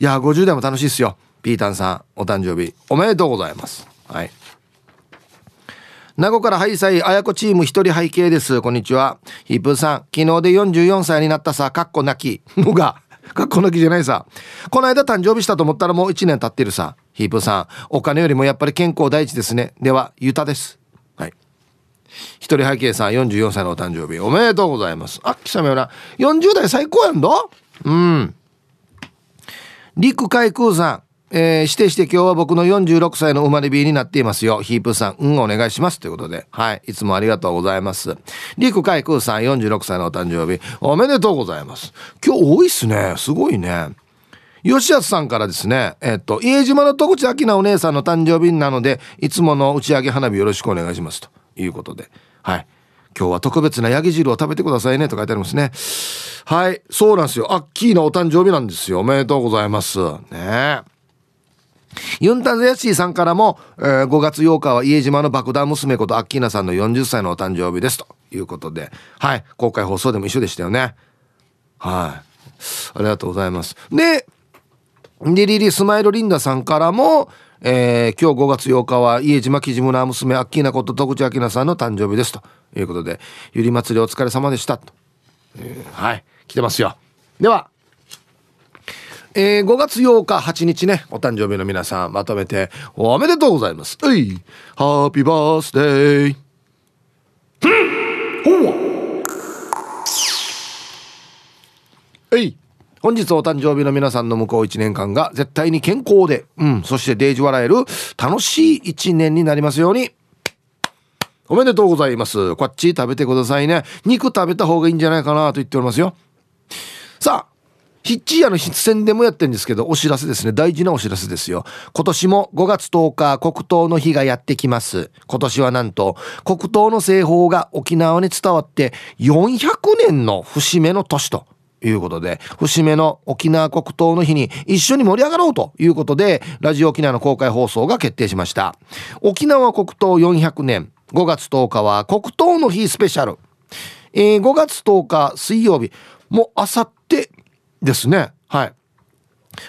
S1: いや、50代も楽しいですよ。ピータンさん、お誕生日、おめでとうございます。はい。名護からハイサイ、あやこチーム一人背景です。こんにちは。ヒープーさん、昨日で44歳になったさ、かっこ泣き。のが、かっこ泣きじゃないさ。この間誕生日したと思ったらもう1年経ってるさ。ヒープーさん、お金よりもやっぱり健康第一ですね。では、ゆたです。はい。一人背景さん、44歳のお誕生日、おめでとうございます。あ、貴様よな。40代最高やんど？うん。陸海空さん、えー、指定して今日は僕の46歳の生まれ日になっていますよ。ヒープさん、うん、お願いします。ということで。はい。いつもありがとうございます。リクカイクーさん、46歳のお誕生日、おめでとうございます。今日多いっすね。すごいね。吉安さんからですね、えっと、家島の戸口明菜お姉さんの誕生日なので、いつもの打ち上げ花火よろしくお願いします。ということで。はい。今日は特別なヤギ汁を食べてくださいねと書いてありますね。はい。そうなんですよ。アッキーのお誕生日なんですよ。おめでとうございます。ねえ。ユンタゼヤシーさんからも、えー、5月8日は家島の爆弾娘ことアッキーナさんの40歳のお誕生日ですということで、はい、公開放送でも一緒でしたよね。はい。ありがとうございます。で、リリリスマイルリンダさんからも、えー、今日5月8日は家島木島娘アッキーナこと徳地明菜さんの誕生日ですということで、ゆり祭りお疲れ様でしたと。えー、はい、来てますよ。では、えー、5月8日8日ねお誕生日の皆さんまとめておめでとうございますういハッピーバースデーえい本日お誕生日の皆さんの向こう1年間が絶対に健康で、うん、そしてデージ笑える楽しい1年になりますように。おめでとうございます。こっち食べてくださいね。肉食べた方がいいんじゃないかなと言っておりますよ。さあ、ヒッチーヤの筆戦でもやってるんですけど、お知らせですね。大事なお知らせですよ。今年も5月10日、黒糖の日がやってきます。今年はなんと、黒糖の製法が沖縄に伝わって400年の節目の年と。いうことで、節目の沖縄黒糖の日に一緒に盛り上がろうということで、ラジオ沖縄の公開放送が決定しました。沖縄黒糖400年、5月10日は黒糖の日スペシャル。えー、5月10日水曜日、もうあさってですねはい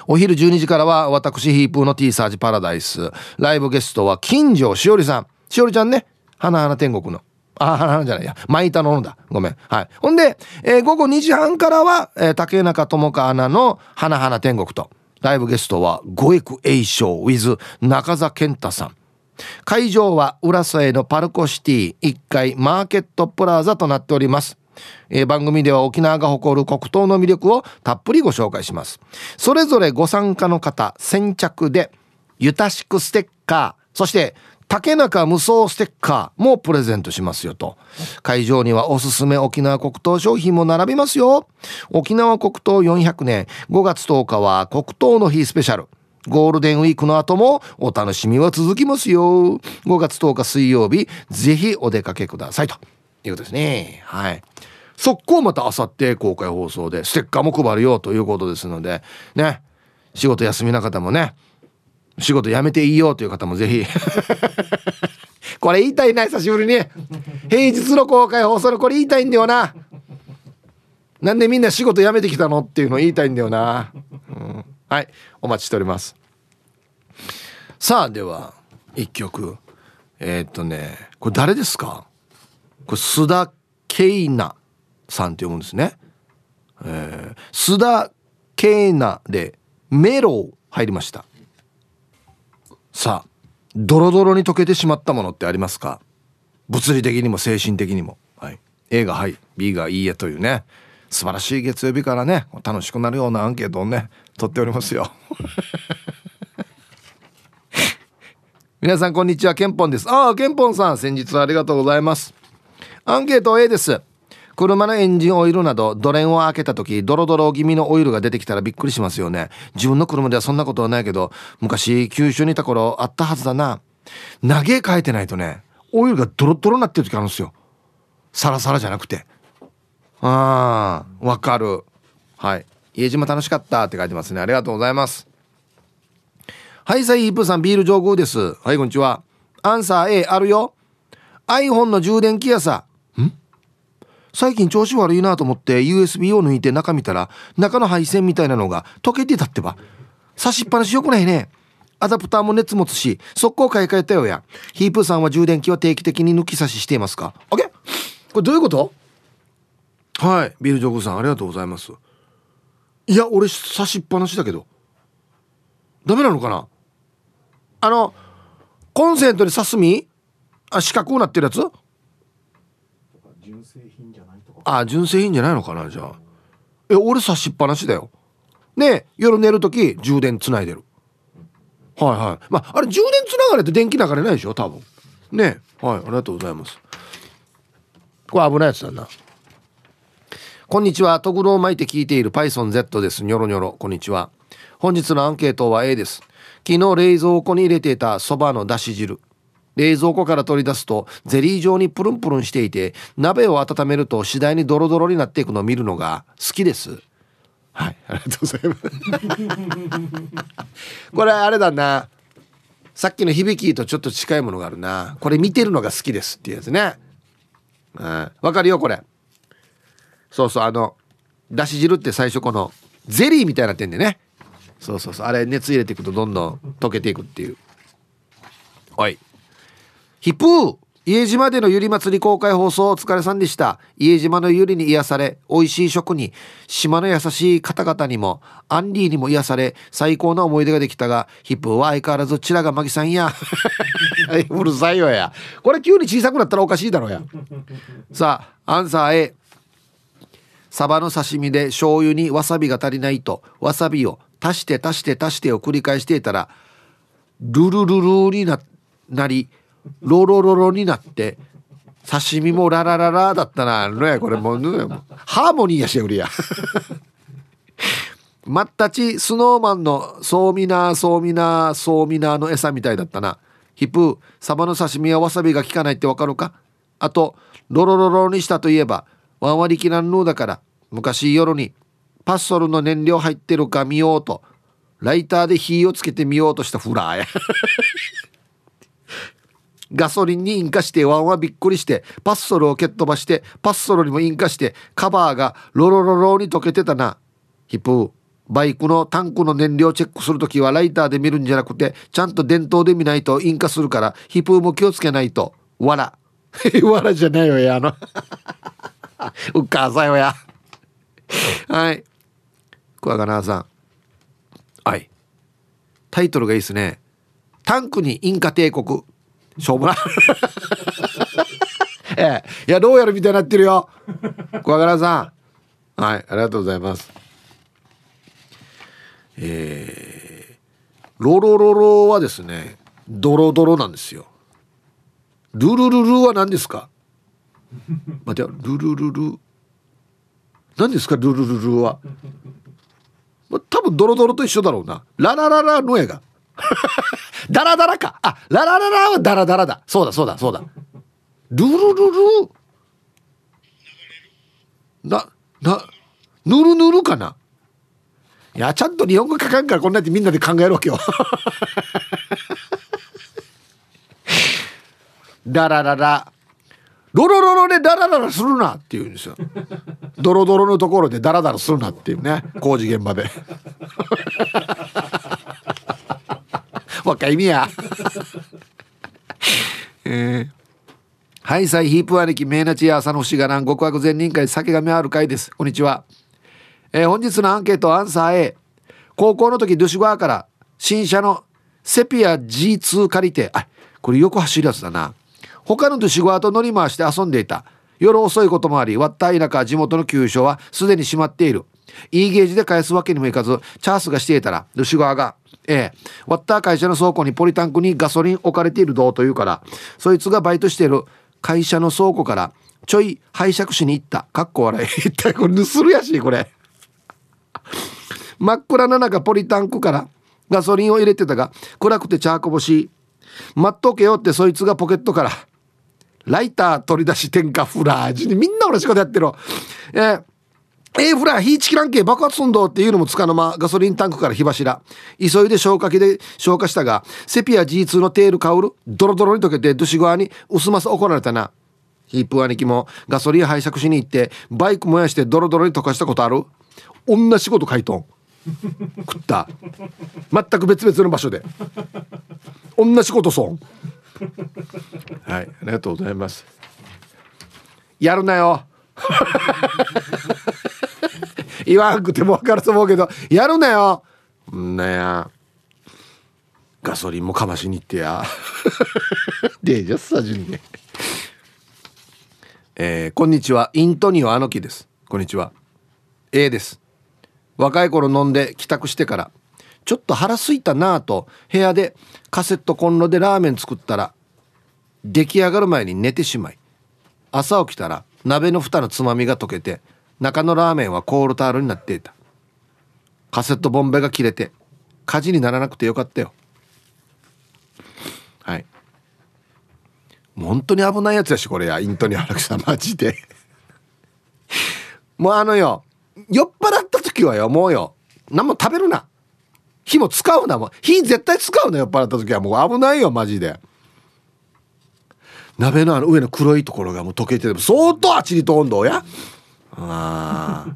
S1: お昼12時からは私ヒープーの T サージパラダイスライブゲストは金城しおりさんしおりちゃんね花々天国のあ、花々じゃないや。舞板のだ。ごめん。はい。ほんで、えー、午後2時半からは、えー、竹中智香アナの花々天国と、ライブゲストは、五育栄翔 with 中澤健太さん。会場は、浦添のパルコシティ1階マーケットプラザとなっております。えー、番組では沖縄が誇る黒糖の魅力をたっぷりご紹介します。それぞれご参加の方先着でゆたしくステッカーそして竹中無双ステッカーもプレゼントしますよと。会場にはおすすめ沖縄黒糖商品も並びますよ。沖縄黒糖400年5月10日は黒糖の日スペシャル。ゴールデンウィークの後もお楽しみは続きますよ。5月10日水曜日ぜひお出かけくださいと。いうことですね。はい。速攻またあさって公開放送でステッカーも配るよということですのでね。仕事休みな方もね仕事辞めていいよという方もぜひ [LAUGHS] これ言いたいな久しぶりに。平日の公開放送のこれ言いたいんだよな。なんでみんな仕事辞めてきたのっていうのを言いたいんだよな、うん、はい。お待ちしております。さあでは一曲。えー、っとねこれ誰ですか？これ須田慶奈さんって読むんですね。えー、須田慶奈でメロ入りました。さあ、ドロドロに溶けてしまったものってありますか？物理的にも精神的にも。はい。A がはい、B がいいえというね。素晴らしい月曜日からね楽しくなるようなアンケートをね取っておりますよ [LAUGHS] 皆さんこんにちはケンポンですああケンポンさん先日はありがとうございますアンケート A です。車のエンジンオイルなどドレンを開けた時ドロドロ気味のオイルが出てきたらびっくりしますよね。自分の車ではそんなことはないけど昔九州にいた頃あったはずだな。投げ変えてないとねオイルがドロドロになってる時あるんですよ。サラサラじゃなくて。あーわかる。はい。家島楽しかったって書いてますね。ありがとうございます。はいさいイープーさんビール上宮です。はいこんにちは。アンサー A あるよ。iPhone の充電器やさ。最近調子悪いなと思って USB を抜いて中見たら中の配線みたいなのが溶けてたってば差しっぱなしよくないね。アダプターも熱持つし速攻買い替えたよや。ヒープーさんは充電器は定期的に抜き差ししていますか？あけこれどういうこと？はい。ビールジョグさんありがとうございます。いや俺差しっぱなしだけど。ダメなのかな？あのコンセントに刺すみあ四角くなってるやつ？じゃないとかあ純正品じゃないのかなじゃあ。え俺刺しっぱなしだよ。ね夜寝る時充電つないでる。はいはい。まああれ充電つながれて電気流れないでしょ多分。ねはいありがとうございます。これ危ないやつだな。こんにちは。トグロを巻いて聞いている PythonZ です。ニョロニョロ。こんにちは。本日のアンケートは A です。昨日冷蔵庫に入れていたそばのだし汁。冷蔵庫から取り出すとゼリー状にプルンプルンしていて鍋を温めると次第にドロドロになっていくのを見るのが好きです。はいありがとうございます。[LAUGHS] これあれだな。さっきの響きとちょっと近いものがあるな。これ見てるのが好きですっていうやつね。わ、うん、かるよこれ。そうそうあのだし汁って最初このゼリーみたいになってんでね。そうそうそう。あれ熱入れていくとどんどん溶けていくっていう。はい。ヒプー家島でのゆり祭り公開放送お疲れさんでした。家島のゆりに癒され美味しい食に島の優しい方々にもアンディにも癒され最高な思い出ができたがヒップは相変わらずチラがマギさんや。[LAUGHS] うるさいよや。これ急に小さくなったらおかしいだろうや。さあアンサー A サバの刺身で醤油にわさびが足りないとわさびを足して足して足してを繰り返していたらルルルルにななりロロロロになって刺身もララララだったなのやこれもうハーモニーやしやうりや。[LAUGHS] まったちスノーマンのソーミナーソーミナーソーミナーの餌みたいだったな。ヒプーサバの刺身はわさびが効かないってわかるか？あとロロロロにしたといえばワンワリキナンヌーだから昔夜にパッソルの燃料入ってるか見ようとライターで火をつけてみようとしたフラーや。[LAUGHS] ガソリンに引火してワンはびっくりしてパッソルを蹴っ飛ばしてパッソルにも引火してカバーがロロロロに溶けてたな。ヒップーバイクのタンクの燃料チェックするときはライターで見るんじゃなくてちゃんと電灯で見ないと引火するからヒプーも気をつけないと。わらわらじゃないよやあの。[LAUGHS] うっかさよや。はい。小若菜さん。はい。タイトルがいいですね。タンクにインカ帝国。しょうもな。い [LAUGHS] ええ。いやどうやるみたいになってるよ。小若菜さん。はいありがとうございます。えー、ロロロロはですねドロドロなんですよ。ルルルルは何ですか？待ってルルルル。何ですか？ルルルルは。多分ドロドロと一緒だろうな。ララララの絵が。[LAUGHS] ダラダラか。あララララはダラダラだ。そうだそうだそうだ。ルルルル？ななぬるぬるかな？いやちゃんと日本語書かんからこんなやってみんなで考えるわけよ。[LAUGHS] ダラララ。ロロロロでダラダラするなって言うんですよ。ドロドロのところでダラダラするなっていうね。工事現場で。若いみや。[LAUGHS] えー、はいさいヒープ兄貴メイナチや朝の星がなん極悪善人会酒がめある会です。こんにちは、えー、本日のアンケートアンサー A 高校の時ドゥシュバーから新車のセピア G2 借りてあこれよく走るやつだな。他のドゥシュバーと乗り回して遊んでいた。夜遅いこともあり割った田舎地元の急所はすでに閉まっている。いいゲージで返すわけにもいかずチャースがしていたらルシ側が「ええ。割った会社の倉庫にポリタンクにガソリン置かれているどう」と言うからそいつがバイトしている会社の倉庫からちょい拝借しに行った。かっこ笑い。[LAUGHS] 一体これ盗るやしこれ。真っ暗な中ポリタンクからガソリンを入れてたが暗くてチャーコ星待っとけよってそいつがポケットからライター取り出し点火フラージュに。みんな同じことやってる。えーえー、フラ、火チキラン系爆発すんどっていうのもつかの間、ガソリンタンクから火柱。急いで消火器で消火したが、セピア G2 のテール香る、ドロドロに溶けて、ドシ側に薄まさ怒られたな。ヒープ兄貴もガソリン拝借しに行って、バイク燃やしてドロドロに溶かしたことある？同じこと書いとん。食った。全く別々の場所で。同じことそう。はい、ありがとうございます。やるなよ。言わんくても分かると思うけどやるなよ。んなや。ガソリンもかましに行ってや。[LAUGHS] でじゃスタジオに。ねえー、こんにちは。イントニオアノキです。こんにちは。A です。若い頃飲んで帰宅してからちょっと腹すいたなぁと部屋でカセットコンロでラーメン作ったら出来上がる前に寝てしまい朝起きたら鍋の蓋のつまみが溶けて中のラーメンはコールタールになっていた。カセットボンベが切れて火事にならなくてよかったよ。はい。本当に危ないやつやしこれや。イントニ荒木さんマジで。[LAUGHS] もうあのよ酔っ払った時はよもうよ。何も食べるな。火も使うな。もう火絶対使うな酔っ払った時は。もう危ないよマジで。鍋のあの上の黒いところがもう溶けてて相当あちりと温度や。あ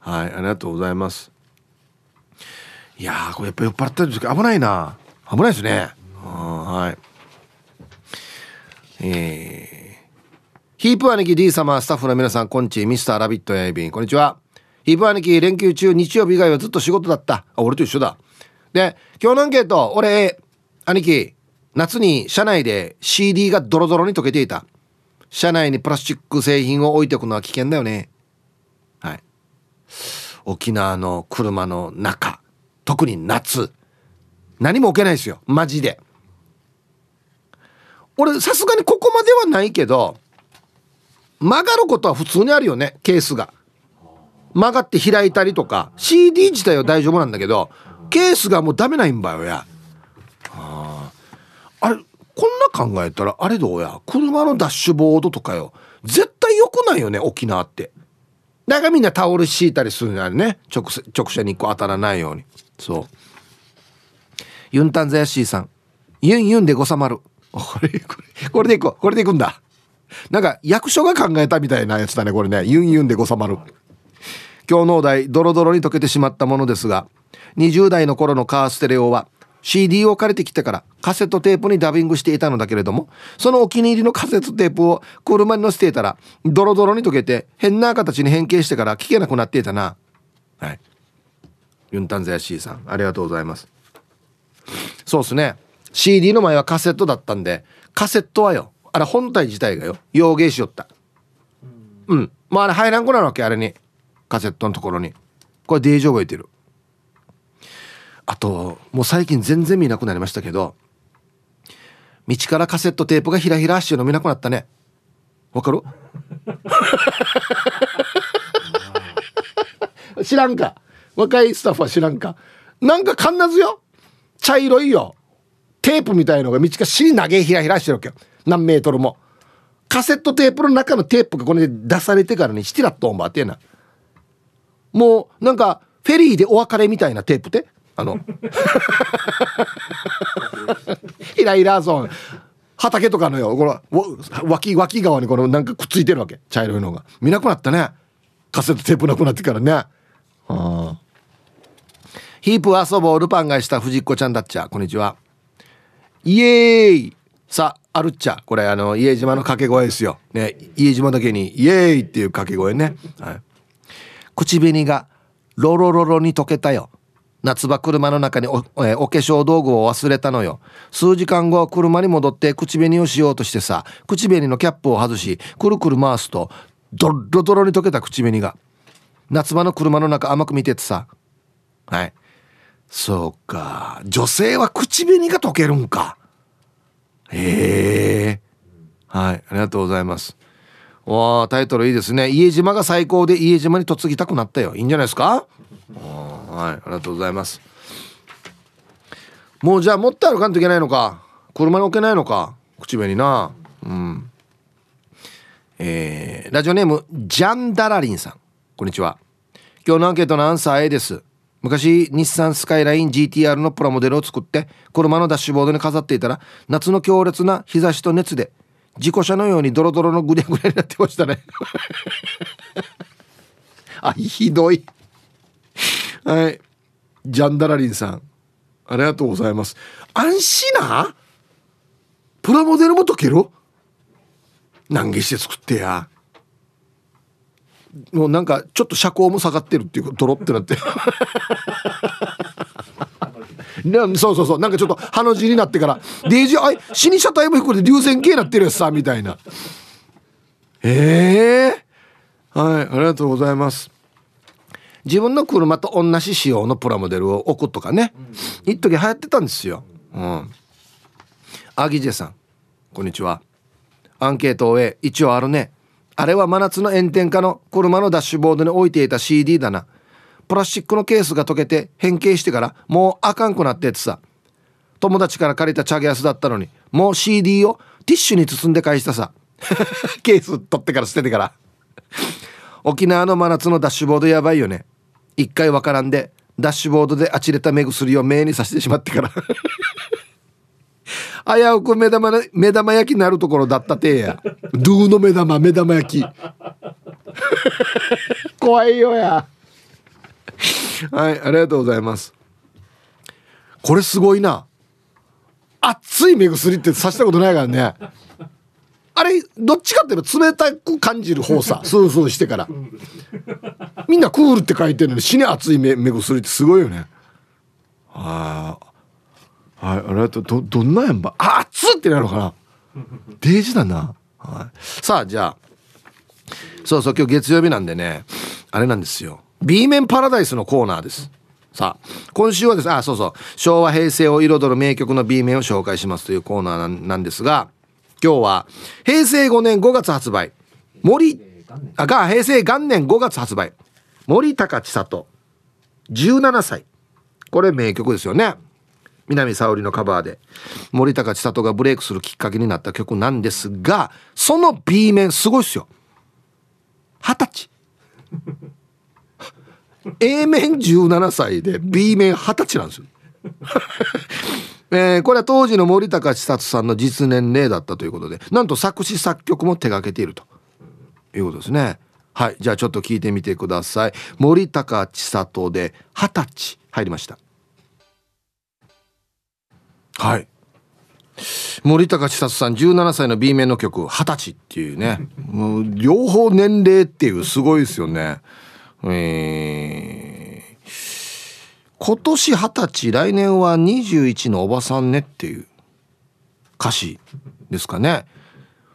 S1: あはいありがとうございます。いやこれやっぱ酔っ払ってる時危ないな。危ないですね。はい。えー、ヒープ兄貴 D 様スタッフの皆さんこんにちミスターラビットやいびんこんにちは。ヒープ兄貴連休中日曜日以外はずっと仕事だった。あ俺と一緒だ。で今日のアンケート俺兄貴夏に車内で CD がドロドロに溶けていた。車内にプラスチック製品を置いておくのは危険だよね。はい。沖縄の車の中特に夏何も置けないですよ。マジで。俺さすがにここまではないけど曲がることは普通にあるよねケースが。曲がって開いたりとか CD 自体は大丈夫なんだけどケースがもうダメないんばよや。あれこんな考えたらあれどうや？車のダッシュボードとかよ。絶対良くないよね沖縄って。だからみんなタオル敷いたりするんだね。直直射日光当たらないように。そう。ユンタンザヤシーさん。ユンユンでごさまる。[LAUGHS] これこれこれでいこう。これでいくんだ。なんか役所が考えたみたいなやつだねこれね。ユンユンでごさまる。今日のお題ドロドロに溶けてしまったものですが20代の頃のカーステレオは CD を借りてきてからカセットテープにダビングしていたのだけれどもそのお気に入りのカセットテープを車に乗せていたらドロドロに溶けて変な形に変形してから聞けなくなっていたな。はい。ユンタンザヤシーさんありがとうございます。そうっすね。CD の前はカセットだったんでカセットはよ。あれ本体自体がよ。洋芸しよった。うん。まああれ入らんこなるわけあれに。カセットのところに。これデージ覚えてる。あともう最近全然見なくなりましたけど道からカセットテープがひらひらしての見なくなったね。わかる？[LAUGHS] 知らんか。若いスタッフは知らんか。なんかかんなずよ。茶色いよ。テープみたいのが道から尻投げひらひらしてるわけよ。何メートルも。カセットテープの中のテープがこれで出されてからにしてらっとんばってなもうなんかフェリーでお別れみたいなテープって？あの。イライラゾーン。畑とかのよ。この脇脇側にこのなんかくっついてるわけ。茶色いのが。見なくなったね。カセットテープなくなってからね。あヒープ遊ぼうルパンがした藤子ちゃんだっちゃ。こんにちは。イエーイ。さあるっちゃ。これあの家島の掛け声ですよ。ね。家島だけにイエーイっていう掛け声ね、はい、口紅がロロロロに溶けたよ。夏場車の中にお,、えお化粧道具を忘れたのよ。数時間後車に戻って口紅をしようとしてさ口紅のキャップを外しくるくる回すとドロドロに溶けた口紅が。夏場の車の中甘く見ててさ。はい。そうか。女性は口紅が溶けるんか。へえ。はい。ありがとうございます。わあタイトルいいですね。家島が最高で家島に嫁ぎたくなったよ。いいんじゃないですか？はいありがとうございます。もうじゃあ持って歩かんといけないのか？車に置けないのか？口紅な。うん。えー、ラジオネームジャンダラリンさん。こんにちは。今日のアンケートのアンサー A です。昔日産スカイライン GTR のプラモデルを作って車のダッシュボードに飾っていたら夏の強烈な日差しと熱で事故車のようにドロドロのグレグレになってましたね。[LAUGHS] あひどい。はい。ジャンダラリンさん。ありがとうございます。安心な？プラモデルも溶ける？難儀して作ってや。もうなんかちょっと車高も下がってるっていうドロってなって。[LAUGHS] そうそうそう。なんかちょっとハの字になってから。デージあい死に車体も低くて流線形になってるやつさみたいな。ええー、はいありがとうございます。自分の車と同じ仕様のプラモデルを置くとかね、うん、一時流行ってたんですよ。うん。アギジェさんこんにちは。アンケートを一応あるね。あれは真夏の炎天下の車のダッシュボードに置いていた CD だな。プラスチックのケースが溶けて変形してからもうあかんくなってってさ。友達から借りたチャゲアスだったのにもう CD をティッシュに包んで返したさ。[LAUGHS] ケース取ってから捨ててから。[LAUGHS] 沖縄の真夏のダッシュボードやばいよね一回わからんでダッシュボードであちれた目薬を目にさしてしまってから。[LAUGHS] 危うく目玉目玉焼きになるところだったてえや。ドゥの目玉目玉焼き。[LAUGHS] 怖いよや。はいありがとうございます。これすごいな。熱い目薬ってさしたことないからね。あれどっちかっていうと冷たく感じる方さ [LAUGHS] スースーしてからみんなクールって書いてるのに死に熱い目目薬ってすごいよねああはい、ありがとう。ど、どんなやんば。あ、熱ってなるのかな。デージだな。はい。さあ、じゃあ。そうそう、今日月曜日なんでね。あれなんですよ。B 面パラダイスのコーナーです。さあ、今週はですね、あ、そうそう。昭和平成を彩る名曲の B 面を紹介しますというコーナーなんですが、今日は平成5年5月発売。森、あ、が、平成元年5月発売。森高千里。17歳。これ名曲ですよね。南沙織のカバーで森高千里がブレイクするきっかけになった曲なんですがその B 面すごいっすよ二十歳 A 面17歳で B 面二十歳なんですよえー、これは当時の森高千里さんの実年齢だったということでなんと作詞作曲も手掛けているということですね。はいじゃあちょっと聞いてみてください。森高千里で二十歳入りました。はい。森高千里さん17歳の B 面の曲「二十歳」っていうね。[LAUGHS] もう両方年齢っていうすごいですよね。えー、今年二十歳来年は21のおばさんねっていう歌詞ですかね。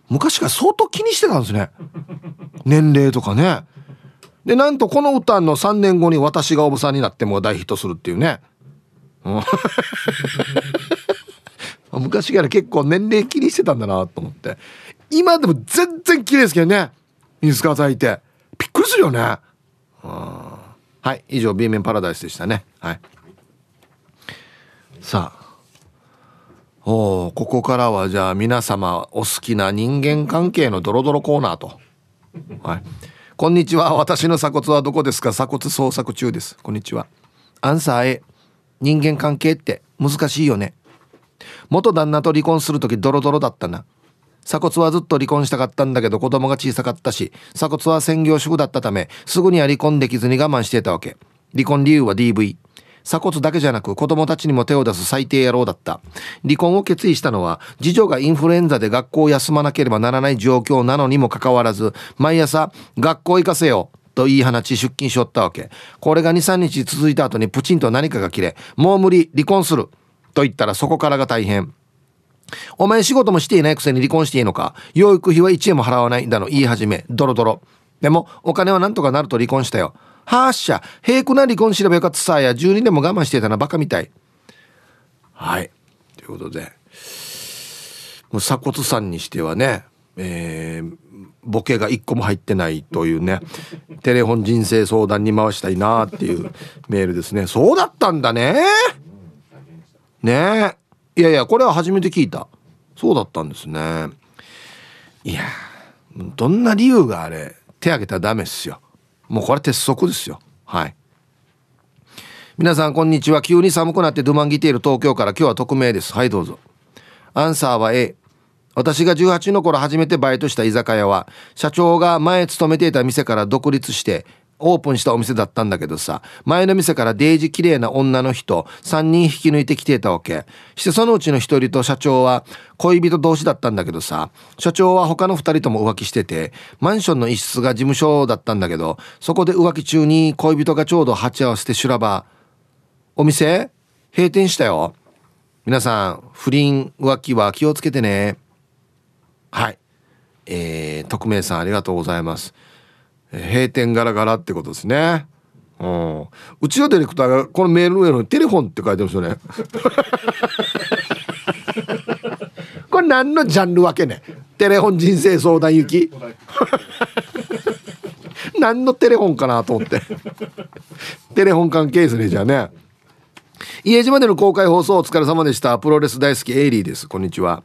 S1: 昔から相当気にしてたんですね。年齢とかね。でなんとこの歌の3年後に私がおばさんになっても大ヒットするっていうね。[LAUGHS] 昔から結構年齢気にしてたんだなと思って。今でも全然綺麗ですけどね。水川さんいて。びっくりするよね。はい以上 B 面パラダイスでしたね。はい。さあ。おここからはじゃあ皆様お好きな人間関係のドロドロコーナーと。はい。こんにちは。私の鎖骨はどこですか？鎖骨捜索中です。こんにちは。アンサー A 人間関係って難しいよね。元旦那と離婚する時ドロドロだったな。鎖骨はずっと離婚したかったんだけど子供が小さかったし鎖骨は専業主婦だったためすぐには離婚できずに我慢していたわけ。離婚理由は DV 鎖骨だけじゃなく子供たちにも手を出す最低野郎だった。離婚を決意したのは次女がインフルエンザで学校を休まなければならない状況なのにもかかわらず毎朝学校行かせよと言い放ち出勤しよったわけ。これが23日続いた後にプチンと何かが切れもう無理離婚すると言ったらそこからが大変。お前仕事もしていないくせに離婚していいのか。養育費は1円も払わないんだの言い始め。ドロドロ。でもお金はなんとかなると離婚したよ。はっしゃ。平くな離婚すればよかったさや。12年も我慢してたなバカみたい。はい。ということで。もう鎖骨さんにしてはねえー、ボケが1個も入ってないというね。テレフォン人生相談に回したいなっていうメールですね。そうだったんだねねいやいやこれは初めて聞いた。そうだったんですね。いやどんな理由があれ手挙げたらダメっすよ。もうこれ鉄則ですよ。はい。皆さんこんにちは。急に寒くなってドゥマンギテール東京から今日は匿名です。はいどうぞ。アンサーは A 私が18の頃初めてバイトした居酒屋は社長が前勤めていた店から独立してオープンしたお店だったんだけどさ前の店からデージ綺麗な女の人3人引き抜いてきてたわけ。してそのうちの1人と社長は恋人同士だったんだけどさ社長は他の2人とも浮気しててマンションの一室が事務所だったんだけどそこで浮気中に恋人がちょうど鉢合わせて修羅場。お店？閉店したよ。皆さん不倫浮気は気をつけてね。はい。えー、匿名さんありがとうございます。閉店ガラガラってことですね。うん、うちのディレクターがこのメールの上のテレフォンって書いてますよね。[LAUGHS] これ何のジャンル分けねテレフォン人生相談行き？[LAUGHS] 何のテレフォンかなと思って。テレフォン関係ですねじゃあね。家島での公開放送お疲れ様でした。プロレス大好きエイリーです。こんにちは。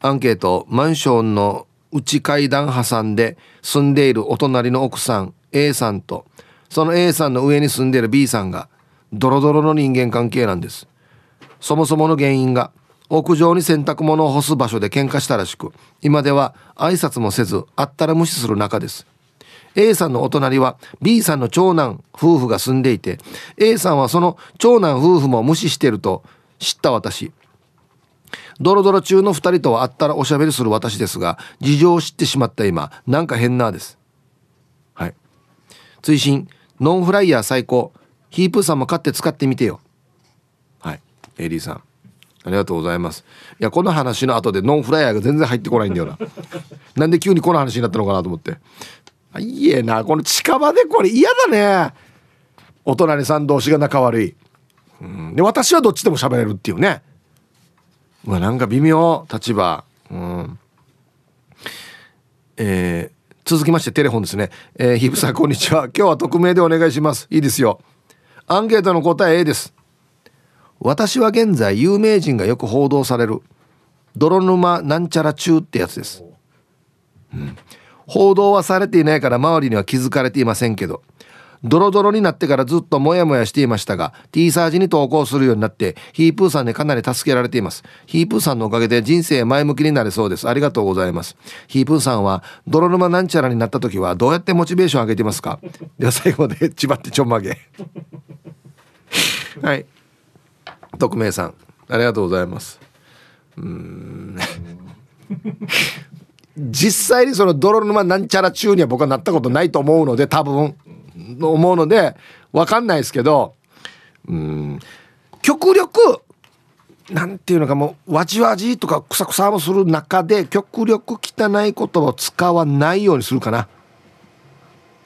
S1: アンケートマンションの内階段挟んで住んでいるお隣の奥さん A さんとその A さんの上に住んでいる B さんがドロドロの人間関係なんです。そもそもの原因が屋上に洗濯物を干す場所で喧嘩したらしく今では挨拶もせず会ったら無視する仲です。A さんのお隣は B さんの長男夫婦が住んでいて A さんはその長男夫婦も無視してると知った私。ドロドロ中の2人とは会ったらおしゃべりする私ですが事情を知ってしまった今なんか変なです。はい。追伸ノンフライヤー最高。ヒープーさんも買って使ってみてよ。はい。エリーさん。ありがとうございます。いやこの話の後でノンフライヤーが全然入ってこないんだよな。[LAUGHS] なんで急にこの話になったのかなと思って。あいいえな。この近場でこれ嫌だね。お隣さん同士が仲悪い、うん、で私はどっちでも喋れるっていうね。まあなんか微妙立場。うん。えー、続きましてテレフォンですね。えー、ヒブさんこんにちは。今日は匿名でお願いします。いいですよ。アンケートの答え A です。私は現在有名人がよく報道される。泥沼なんちゃら中ってやつです、うん、報道はされていないから周りには気づかれていませんけど。ドロドロになってからずっとモヤモヤしていましたが T サージに投稿するようになってヒープーさんにかなり助けられています。ヒープーさんのおかげで人生前向きになれそうです。ありがとうございます。ヒープーさんは泥沼なんちゃらになった時はどうやってモチベーション上げてますか？では最後までちばってちょんまげ。[LAUGHS] はい。匿名さんありがとうございます。うん。[LAUGHS] 実際にその泥沼なんちゃら中には僕はなったことないと思うので多分。思うので分かんないですけどうん。極力なんていうのかもうわじわじとかくさくさもする中で極力汚い言葉を使わないようにするかな。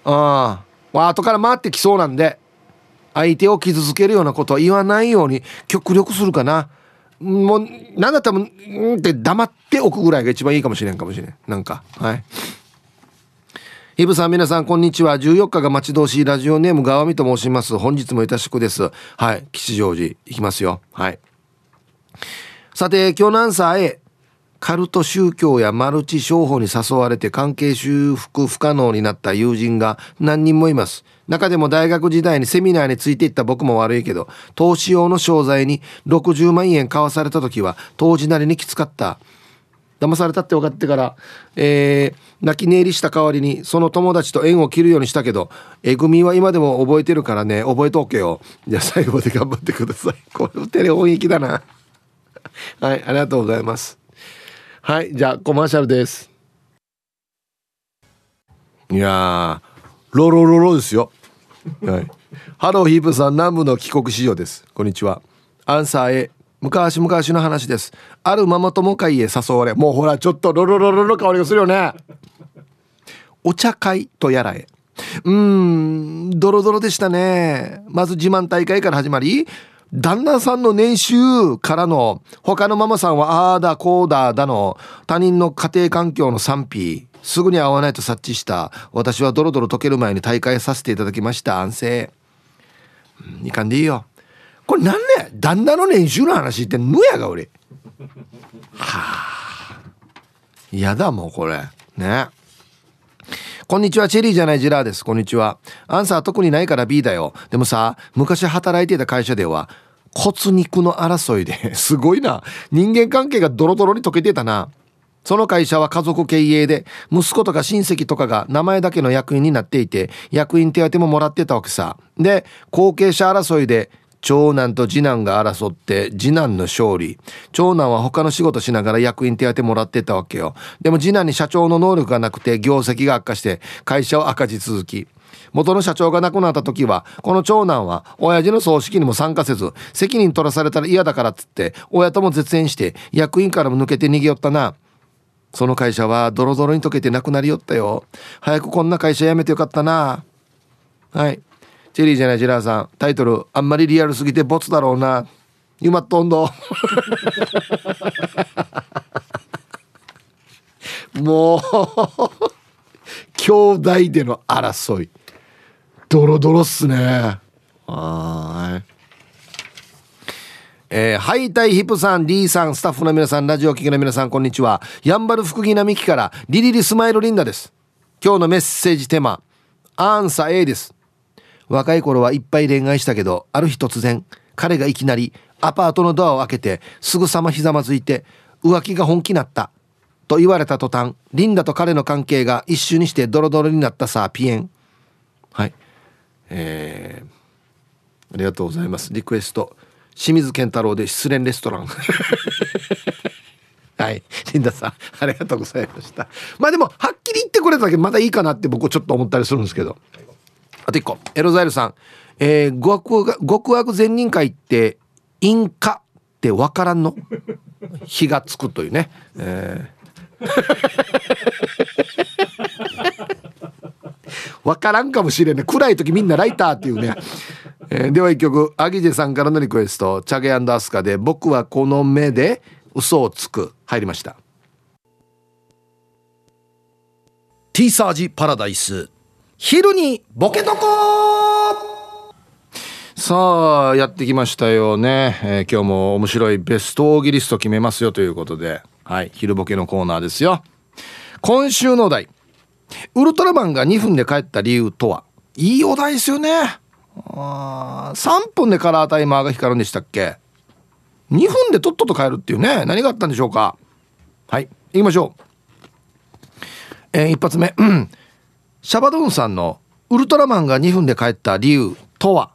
S1: ああ。後から回ってきそうなんで相手を傷つけるようなことは言わないように極力するかな。もう何だったらうんって黙っておくぐらいが一番いいかもしれんかもしれん。なんかはい。ヒブさん皆さんこんにちは。14日が待ち遠しいラジオネーム川見と申します。本日もいたしくです。はい。吉祥寺行きますよ。はい。さて今日のアンサー A カルト宗教やマルチ商法に誘われて関係修復不可能になった友人が何人もいます。中でも大学時代にセミナーについていった僕も悪いけど投資用の商材に60万円買わされた時は当時なりにきつかった。騙されたって分かってから、えー、泣き寝入りした代わりにその友達と縁を切るようにしたけどえぐみは今でも覚えてるからね覚えとけよ。じゃあ最後まで頑張ってください。[LAUGHS] これテレ本域だな。[LAUGHS] はいありがとうございます。はいじゃあコマーシャルです。いやロロロロですよ。はい。ハローヒープさん南部の帰国子女です。こんにちは。アンサー A 昔々の話です。あるママ友会へ誘われもうほらちょっとロロロロの香りがするよね。お茶会とやらへ。うーんドロドロでしたね。まず自慢大会から始まり旦那さんの年収からの他のママさんはああだこうだだの他人の家庭環境の賛否すぐに会わないと察知した私はドロドロ溶ける前に大会させていただきました。安静。いかんでいいよ。これなんね旦那の年収の話ってぬやが俺はあ嫌だもうこれねこんにちは、チェリーじゃないジラーです。こんにちは。アンサー特にないから B だよ。でもさ、昔働いていた会社では、骨肉の争いで [LAUGHS] すごいな。人間関係がドロドロに溶けてたな。その会社は家族経営で、息子とか親戚とかが名前だけの役員になっていて、役員手当ももらってたわけさ。で、後継者争いで長男と次男が争って次男の勝利。長男は他の仕事しながら役員手当もらってたわけよ。でも次男に社長の能力がなくて業績が悪化して会社を赤字続き。元の社長が亡くなった時はこの長男は親父の葬式にも参加せず責任取らされたら嫌だからっつって親とも絶縁して役員からも抜けて逃げよったな。その会社はドロドロに溶けてなくなりよったよ。早くこんな会社辞めてよかったな。はい。チェリーじゃないジラーさんタイトルあんまりリアルすぎてボツだろうなユマットンド [LAUGHS] もう兄弟での争いドロドロっすねはいえー、ハイタイヒップさん、リーさん、スタッフの皆さん、ラジオ聴きの皆さん、こんにちは。やんばる福木並木から、リリリスマイルリンダです。今日のメッセージテーマ、アンサー A です。若い頃はいっぱい恋愛したけどある日突然彼がいきなりアパートのドアを開けてすぐさまひざまずいて浮気が本気になったと言われた途端リンダと彼の関係が一瞬にしてドロドロになったさピエン。はい。えー、ありがとうございます。リクエスト。清水健太郎で失恋レストラン。[LAUGHS] はい。リンダさんありがとうございました。まあでもはっきり言ってくれただけまだいいかなって僕ちょっと思ったりするんですけど。あと1個。エロザイルさん、えー、極悪極悪善人会ってインカって分からんの？[LAUGHS] 火がつくというね、えー、[LAUGHS] 分からんかもしれんね。暗い時みんなライターっていうね、えー、では一曲。アギジェさんからのリクエスト。チャゲアスカで「僕はこの目で嘘をつく」入りました。ティーサージパラダイス。昼にボケとこさあやってきましたよね、えー、今日も面白いベストオーギリスト決めますよということで。はい昼ボケのコーナーですよ。今週のお題。ウルトラマンが2分で帰った理由とは。いいお題ですよね。あ3分でカラータイマーが光るんでしたっけ。2分でとっとと帰るっていうね。何があったんでしょうか。はい行きましょう。えー、一発目。シャバドゥンさんのウルトラマンが2分で帰った理由とは？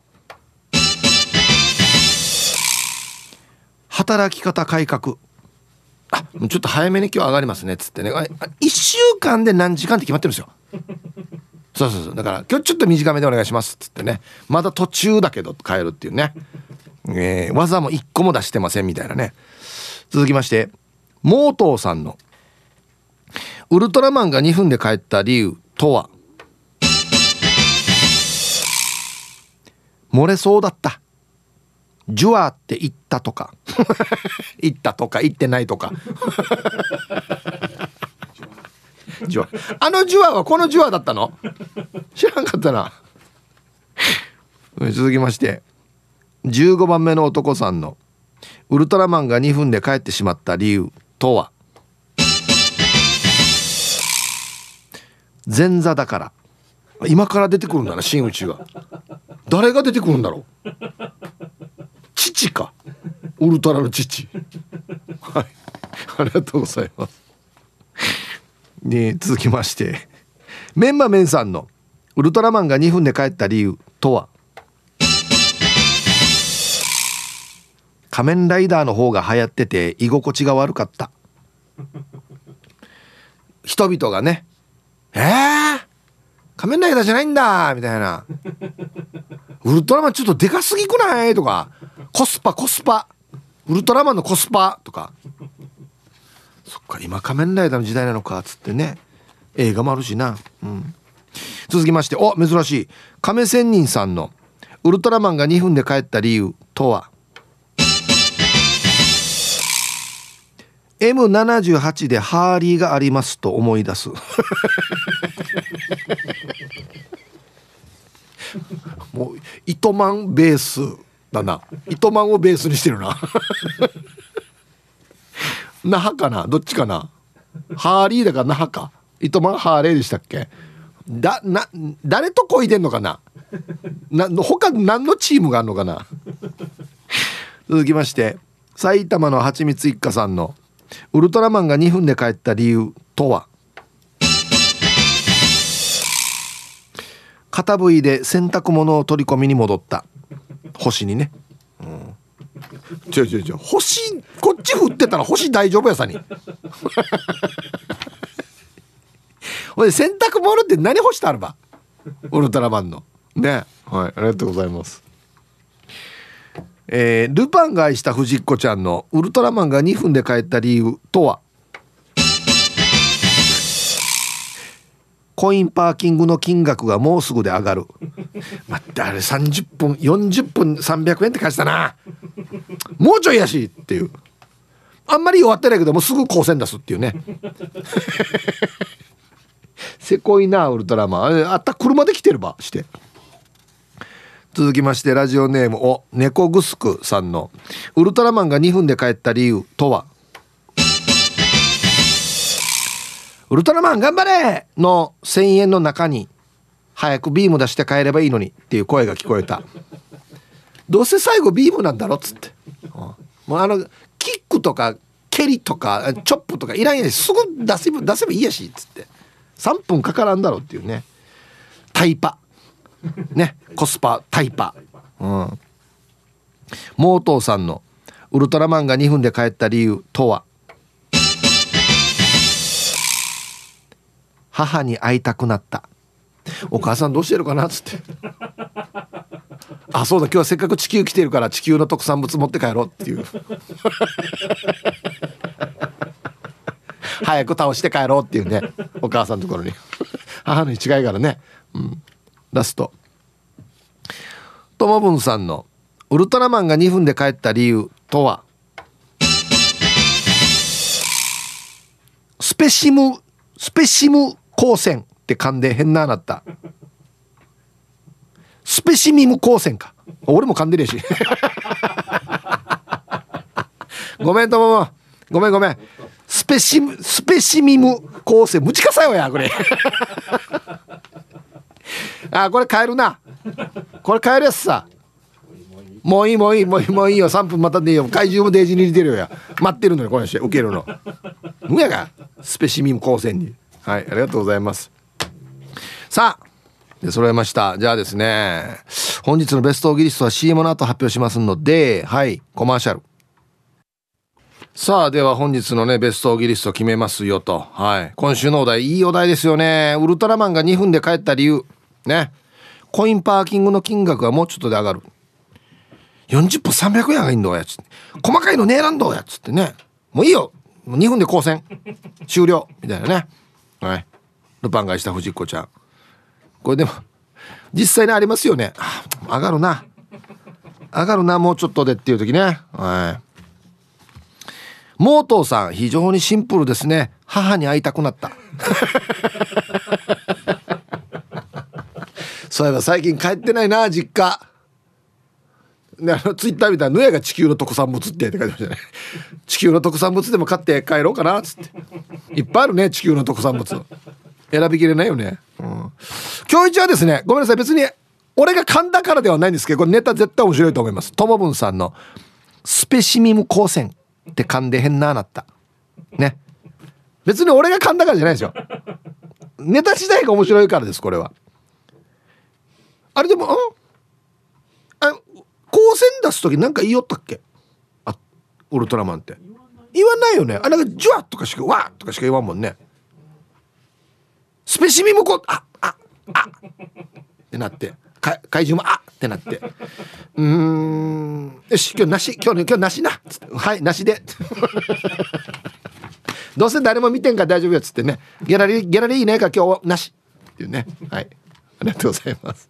S1: 働き方改革。あちょっと早めに今日上がりますねっつってね。1週間で何時間って決まってるんですよ。そうそうそう。だから今日ちょっと短めでお願いしますっつってね。まだ途中だけど帰るっていうね、えー、技も1個も出してませんみたいなね。続きましてモートーさんの。ウルトラマンが2分で帰った理由とは？漏れそうだった。ジュワーって言ったとか。[LAUGHS] 言ったとか言ってないとか。[LAUGHS] ジュワあのジュワはこのジュワだったの？知らんかったな。[LAUGHS] 続きまして。15番目の男さんの。ウルトラマンが2分で帰ってしまった理由。とは？前座だから。今から出てくるんだな真打ちが誰が出てくるんだろう？父か？ウルトラの父。はい。ありがとうございます。ね続きまして。メンマメンさんのウルトラマンが2分で帰った理由とは？仮面ライダーの方が流行ってて居心地が悪かった。人々がねえー、仮面ライダーじゃないんだみたいな。ウルトラマンちょっとでかすぎくない？とか。コスパコスパ。ウルトラマンのコスパ。とか。そっか今仮面ライダーの時代なのかつってね。映画もあるしな、うん、続きまして。お珍しい。亀仙人さんの「ウルトラマンが2分で帰った理由とは?」M78 でハーリーがありますと思い出す。もう糸満ベースだな。糸満をベースにしてるな。[LAUGHS] 那覇かな？どっちかな？ハーリーだから那覇か。糸満ハーレーでしたっけ？だな誰とこいでんのかな？な他何のチームがあるのかな？続きまして埼玉のはちみつ一家さんのウルトラマンが2分で帰った理由とは？片部位で洗濯物を取り込みに戻った。星にね、うん、違う違う違う。星こっち振ってたら星大丈夫やさに。[LAUGHS] ほいで洗濯物って何干してあるば？ウルトラマンの。ね。はいありがとうございます。えー、ルパンが愛した藤子ちゃんのウルトラマンが2分で帰った理由とは？コインパーキングの金額がもうすぐで上がる。待ってあれ30分40分300円って書いてたな。もうちょいやしっていう。あんまり弱ってないけどもうすぐ光線出すっていうね。[LAUGHS] せこいなウルトラマン。あった車で来てるばして。続きましてラジオネームを猫グスクさんの「ウルトラマンが2分で帰った理由とは?」ウルトラマン頑張れの1000円の中に早くビーム出して帰ればいいのにっていう声が聞こえた。どうせ最後ビームなんだろっつって。もうあのキックとか蹴りとかチョップとかいらんやしすぐ出せば出せばいいやしっつって。3分かからんだろっていうね。タイパ。ね。コスパタイパ。うん。モートーさんの「ウルトラマンが2分で帰った理由とは?」母に会いたくなった。お母さんどうしてるかなっつって。あそうだ今日はせっかく地球来てるから地球の特産物持って帰ろうっていう。早く倒して帰ろうっていうねお母さんのところに。母の違いからね。うん。ラスト。ともぶんさんの「ウルトラマンが2分で帰った理由とは?」スペシムスペシム光線って噛んで変ななった。スペシミム光線か。俺も噛んでるやし。ごめんとも。ごめんごめん。スペシムスペシミム光線むちかさよやこれ。[LAUGHS] あこれ変えるな。これ変えるやつさ。もういいもういいもういいもういいよ。3分待たんでいいよ。怪獣もデージに入れてるよ。や待ってるのよこの人受けるの。むやがスペシミム光線に。はいありがとうございます。さあで揃えました。じゃあですね本日のベストオギリストは CM の後発表しますのではいコマーシャル。さあでは本日のねベストオギリスト決めますよと。はい今週のお題いいお題ですよね。ウルトラマンが2分で帰った理由。ね。コインパーキングの金額はもうちょっとで上がる。40分300円がいいんだやつ。細かいのねえなんだやつってね。もういいよ。もう2分で交戦終了。みたいなね。はい。ルパンがした藤子ちゃん。これでも実際にありますよね。上がるな。上がるなもうちょっとでっていう時ね。はい。モートーさん非常にシンプルですね。母に会いたくなった。[LAUGHS] そういえば最近帰ってないな実家。であのツイッターみたいな「ぬやが地球の特産物って」って書いてましたね。[LAUGHS] 地球の特産物でも買って帰ろうかなっつって。いっぱいあるね地球の特産物選びきれないよね、うん、今日一はですねごめんなさい別に俺が噛んだからではないんですけどこれネタ絶対面白いと思います。ともぶんさんの「スペシミム光線」って噛んで変なあなった。ね。別に俺が噛んだからじゃないですよ。ネタ自体が面白いからですこれは。あれでも、うん？光線出す時なんか言いよったっけ？あウルトラマンって。言わないよね。あなんかジュワッとかしかわーとかしか言わんもんね。スペシミムコあああってなって。か怪獣もあってなって。うん。よし今日なし今日今日なしな。はいなしで。[LAUGHS] どうせ誰も見てんから大丈夫やっつってね。ギャラリーギャラリーいないか今日なし。っていうね。はい。ありがとうございます。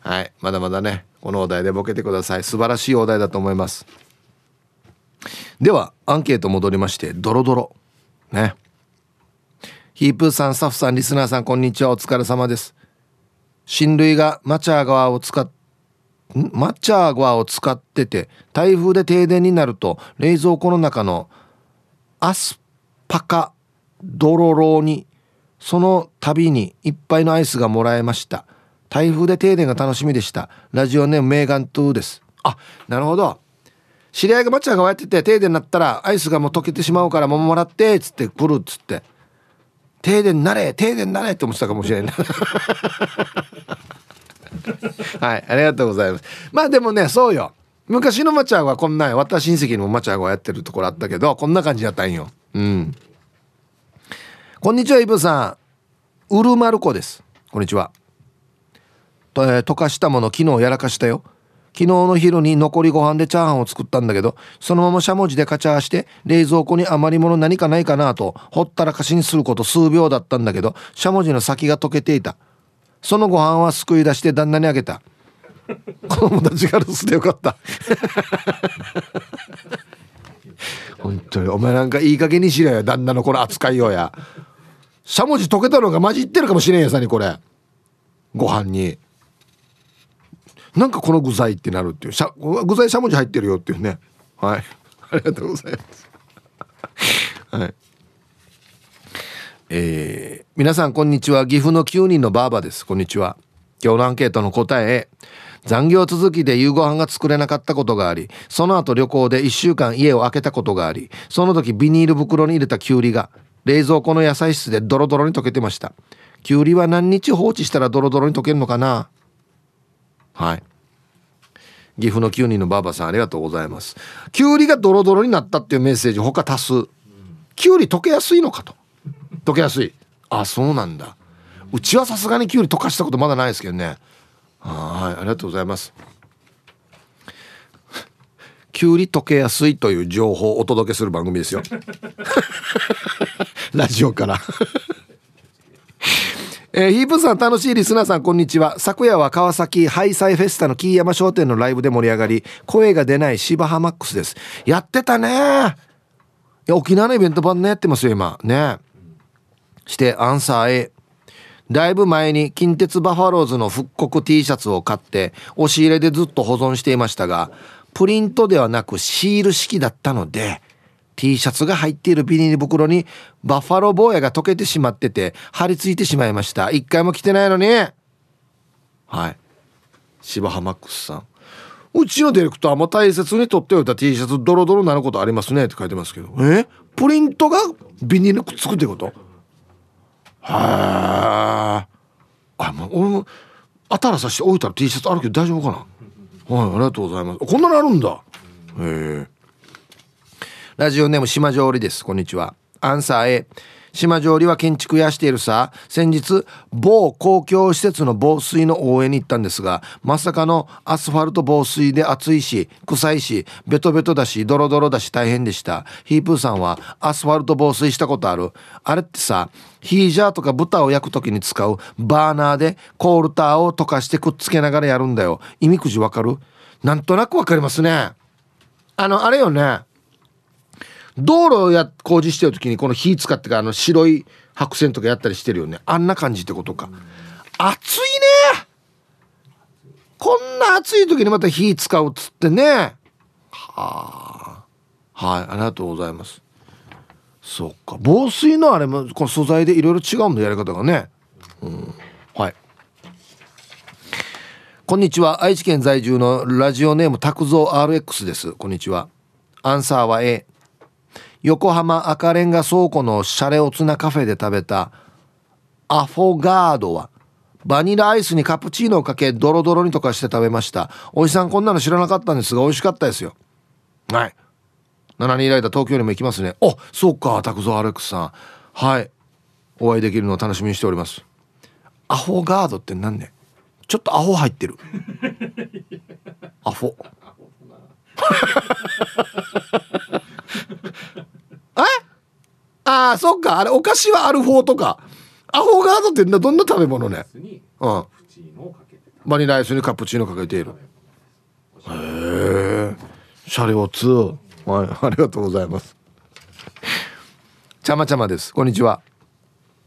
S1: はい。まだまだね。このお題でボケてください。素晴らしいお題だと思います。ではアンケート戻りましてドロドロ。ね。ヒープーさんスタッフさんリスナーさんこんにちは。お疲れ様です。親類がマチャー川を使っマチャー川を使ってて台風で停電になると冷蔵庫の中のアスパカドロロにその度にいっぱいのアイスがもらえました。台風で停電が楽しみでした。ラジオネームメーガントゥです。あなるほど。知り合いがマチャー川やってて停電になったらアイスがもう溶けてしまうからももらってっつって来るっつって。停電なれ停電なれって思ってたかもしれない。[LAUGHS] はいありがとうございます。まあでもねそうよ。昔のマチャーはこんな私親戚にもマチャーがやってるところあったけどこんな感じやったんよ。うん。こんにちはイブさん。ウルマルコです。こんにちは、えー、溶かしたもの昨日やらかしたよ。昨日の昼に残りご飯でチャーハンを作ったんだけどそのまましゃもじでカチャーして冷蔵庫に余り物何かないかなとほったらかしにすること数秒だったんだけどしゃもじの先が溶けていた。そのご飯はすくい出して旦那にあげた。子供たちが留守でよかった。[LAUGHS] 本当にお前なんかいい加減にしろよ旦那のこの扱いようや。しゃもじ溶けたのが混じってるかもしれんやさにこれ。ご飯に。なんかこの具材ってなるっていう。しゃ具材しゃもじ入ってるよっていうね。はい。[LAUGHS] ありがとうございます。[LAUGHS] はい。えー、皆さんこんにちは。岐阜の9人のばあばです。こんにちは。今日のアンケートの答え残業続きで夕ご飯が作れなかったことがありその後旅行で1週間家を空けたことがありその時ビニール袋に入れたきゅうりが冷蔵庫の野菜室でドロドロに溶けてました。きゅうりは何日放置したらドロドロに溶けるのかな？はい。岐阜の9人のばあばさんありがとうございます。きゅうりがドロドロになったっていうメッセージ他足すきゅうり溶けやすいのかと。溶けやすい。あそうなんだ。うちはさすがにきゅうり溶かしたことまだないですけどね。はいありがとうございます。きゅうり溶けやすいという情報をお届けする番組ですよ。[LAUGHS] ラジオからえー、ヒープさん楽しいリスナーさんこんにちは。昨夜は川崎ハイサイフェスタの木山商店のライブで盛り上がり声が出ない芝浜マックスです。やってたね。いや沖縄のイベント版ねやってますよ今。ね。してアンサー A だいぶ前に近鉄バファローズの復刻 T シャツを買って押し入れでずっと保存していましたがプリントではなくシール式だったので T シャツが入っているビニール袋にバッファロー坊やが溶けてしまってて貼り付いてしまいました。一回も着てないのに。はい。芝浜マックスさん。うちのディレクターも大切に取っておいた T シャツドロドロなることありますね。って書いてますけど。え？プリントがビニールくっつくってこと？はあもう俺もあたらさして置いたら T シャツあるけど大丈夫かな？はいありがとうございます。こんなのあるんだ。へえラジオネーム島上りです。こんにちは。アンサー A 島上りは建築やしているさ。先日某公共施設の防水の応援に行ったんですがまさかのアスファルト防水で暑いし臭いしベトベトだしドロドロだし大変でした。ヒープーさんはアスファルト防水したことある？あれってさヒージャーとか豚を焼く時に使うバーナーでコールターを溶かしてくっつけながらやるんだよ。意味くじわかる？なんとなくわかりますね。あのあれよね。道路や工事してる時にこの火使ってかあの白い白線とかやったりしてるよね。あんな感じってことか、暑いね。こんな暑い時にまた火使うっつってね。はあ。はいありがとうございます。そっか。防水のあれもこの素材でいろいろ違うんだやり方がね。うん。はい。こんにちは。愛知県在住のラジオネーム拓蔵 RX です。こんにちは。アンサーは A 横浜赤レンガ倉庫のシャレオツなカフェで食べたアフォガードはバニラアイスにカプチーノをかけドロドロに溶かして食べました。おじさんこんなの知らなかったんですが美味しかったですよ。はい。7人ライダー東京にも行きますね。あそうか拓蔵アレックスさん。はい。お会いできるのを楽しみにしております。アホガードって何ね？ちょっとアホ入ってる。[LAUGHS] アホえ [LAUGHS] ああそっか。あれお菓子はアルフォーとか。アホガードってどんな食べ物ね？うん。バニラアイスにカプチーノかけている。へえシャレオツ。はい。[LAUGHS] ありがとうございます。ちゃまちゃまです。こんにちは。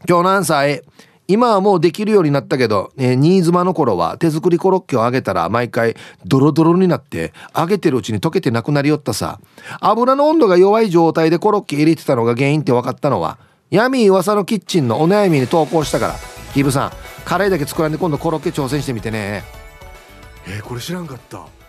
S1: 今日何歳今はもうできるようになったけど、えー、新妻の頃は手作りコロッケを揚げたら毎回ドロドロになって揚げてるうちに溶けてなくなりよったさ。油の温度が弱い状態でコロッケ入れてたのが原因って分かったのはヤミー噂のキッチンのお悩みに投稿したから。キーブさんカレーだけ作らんで今度コロッケ挑戦してみてね。えー、これ知らんかった。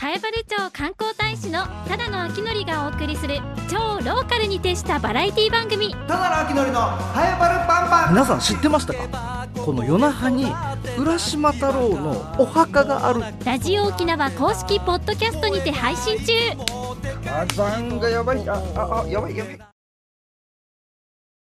S3: 南原町観光大使のただの秋典がお送りする超ローカルに徹したバラエティ番組。
S4: ただの秋典のハエバルパンパン。皆さん知ってましたか？この夜那覇に浦島太郎のお墓がある。
S3: ラジオ沖縄公式ポッドキャストにて配信中。
S4: 火山がやばい。ああやばいやばい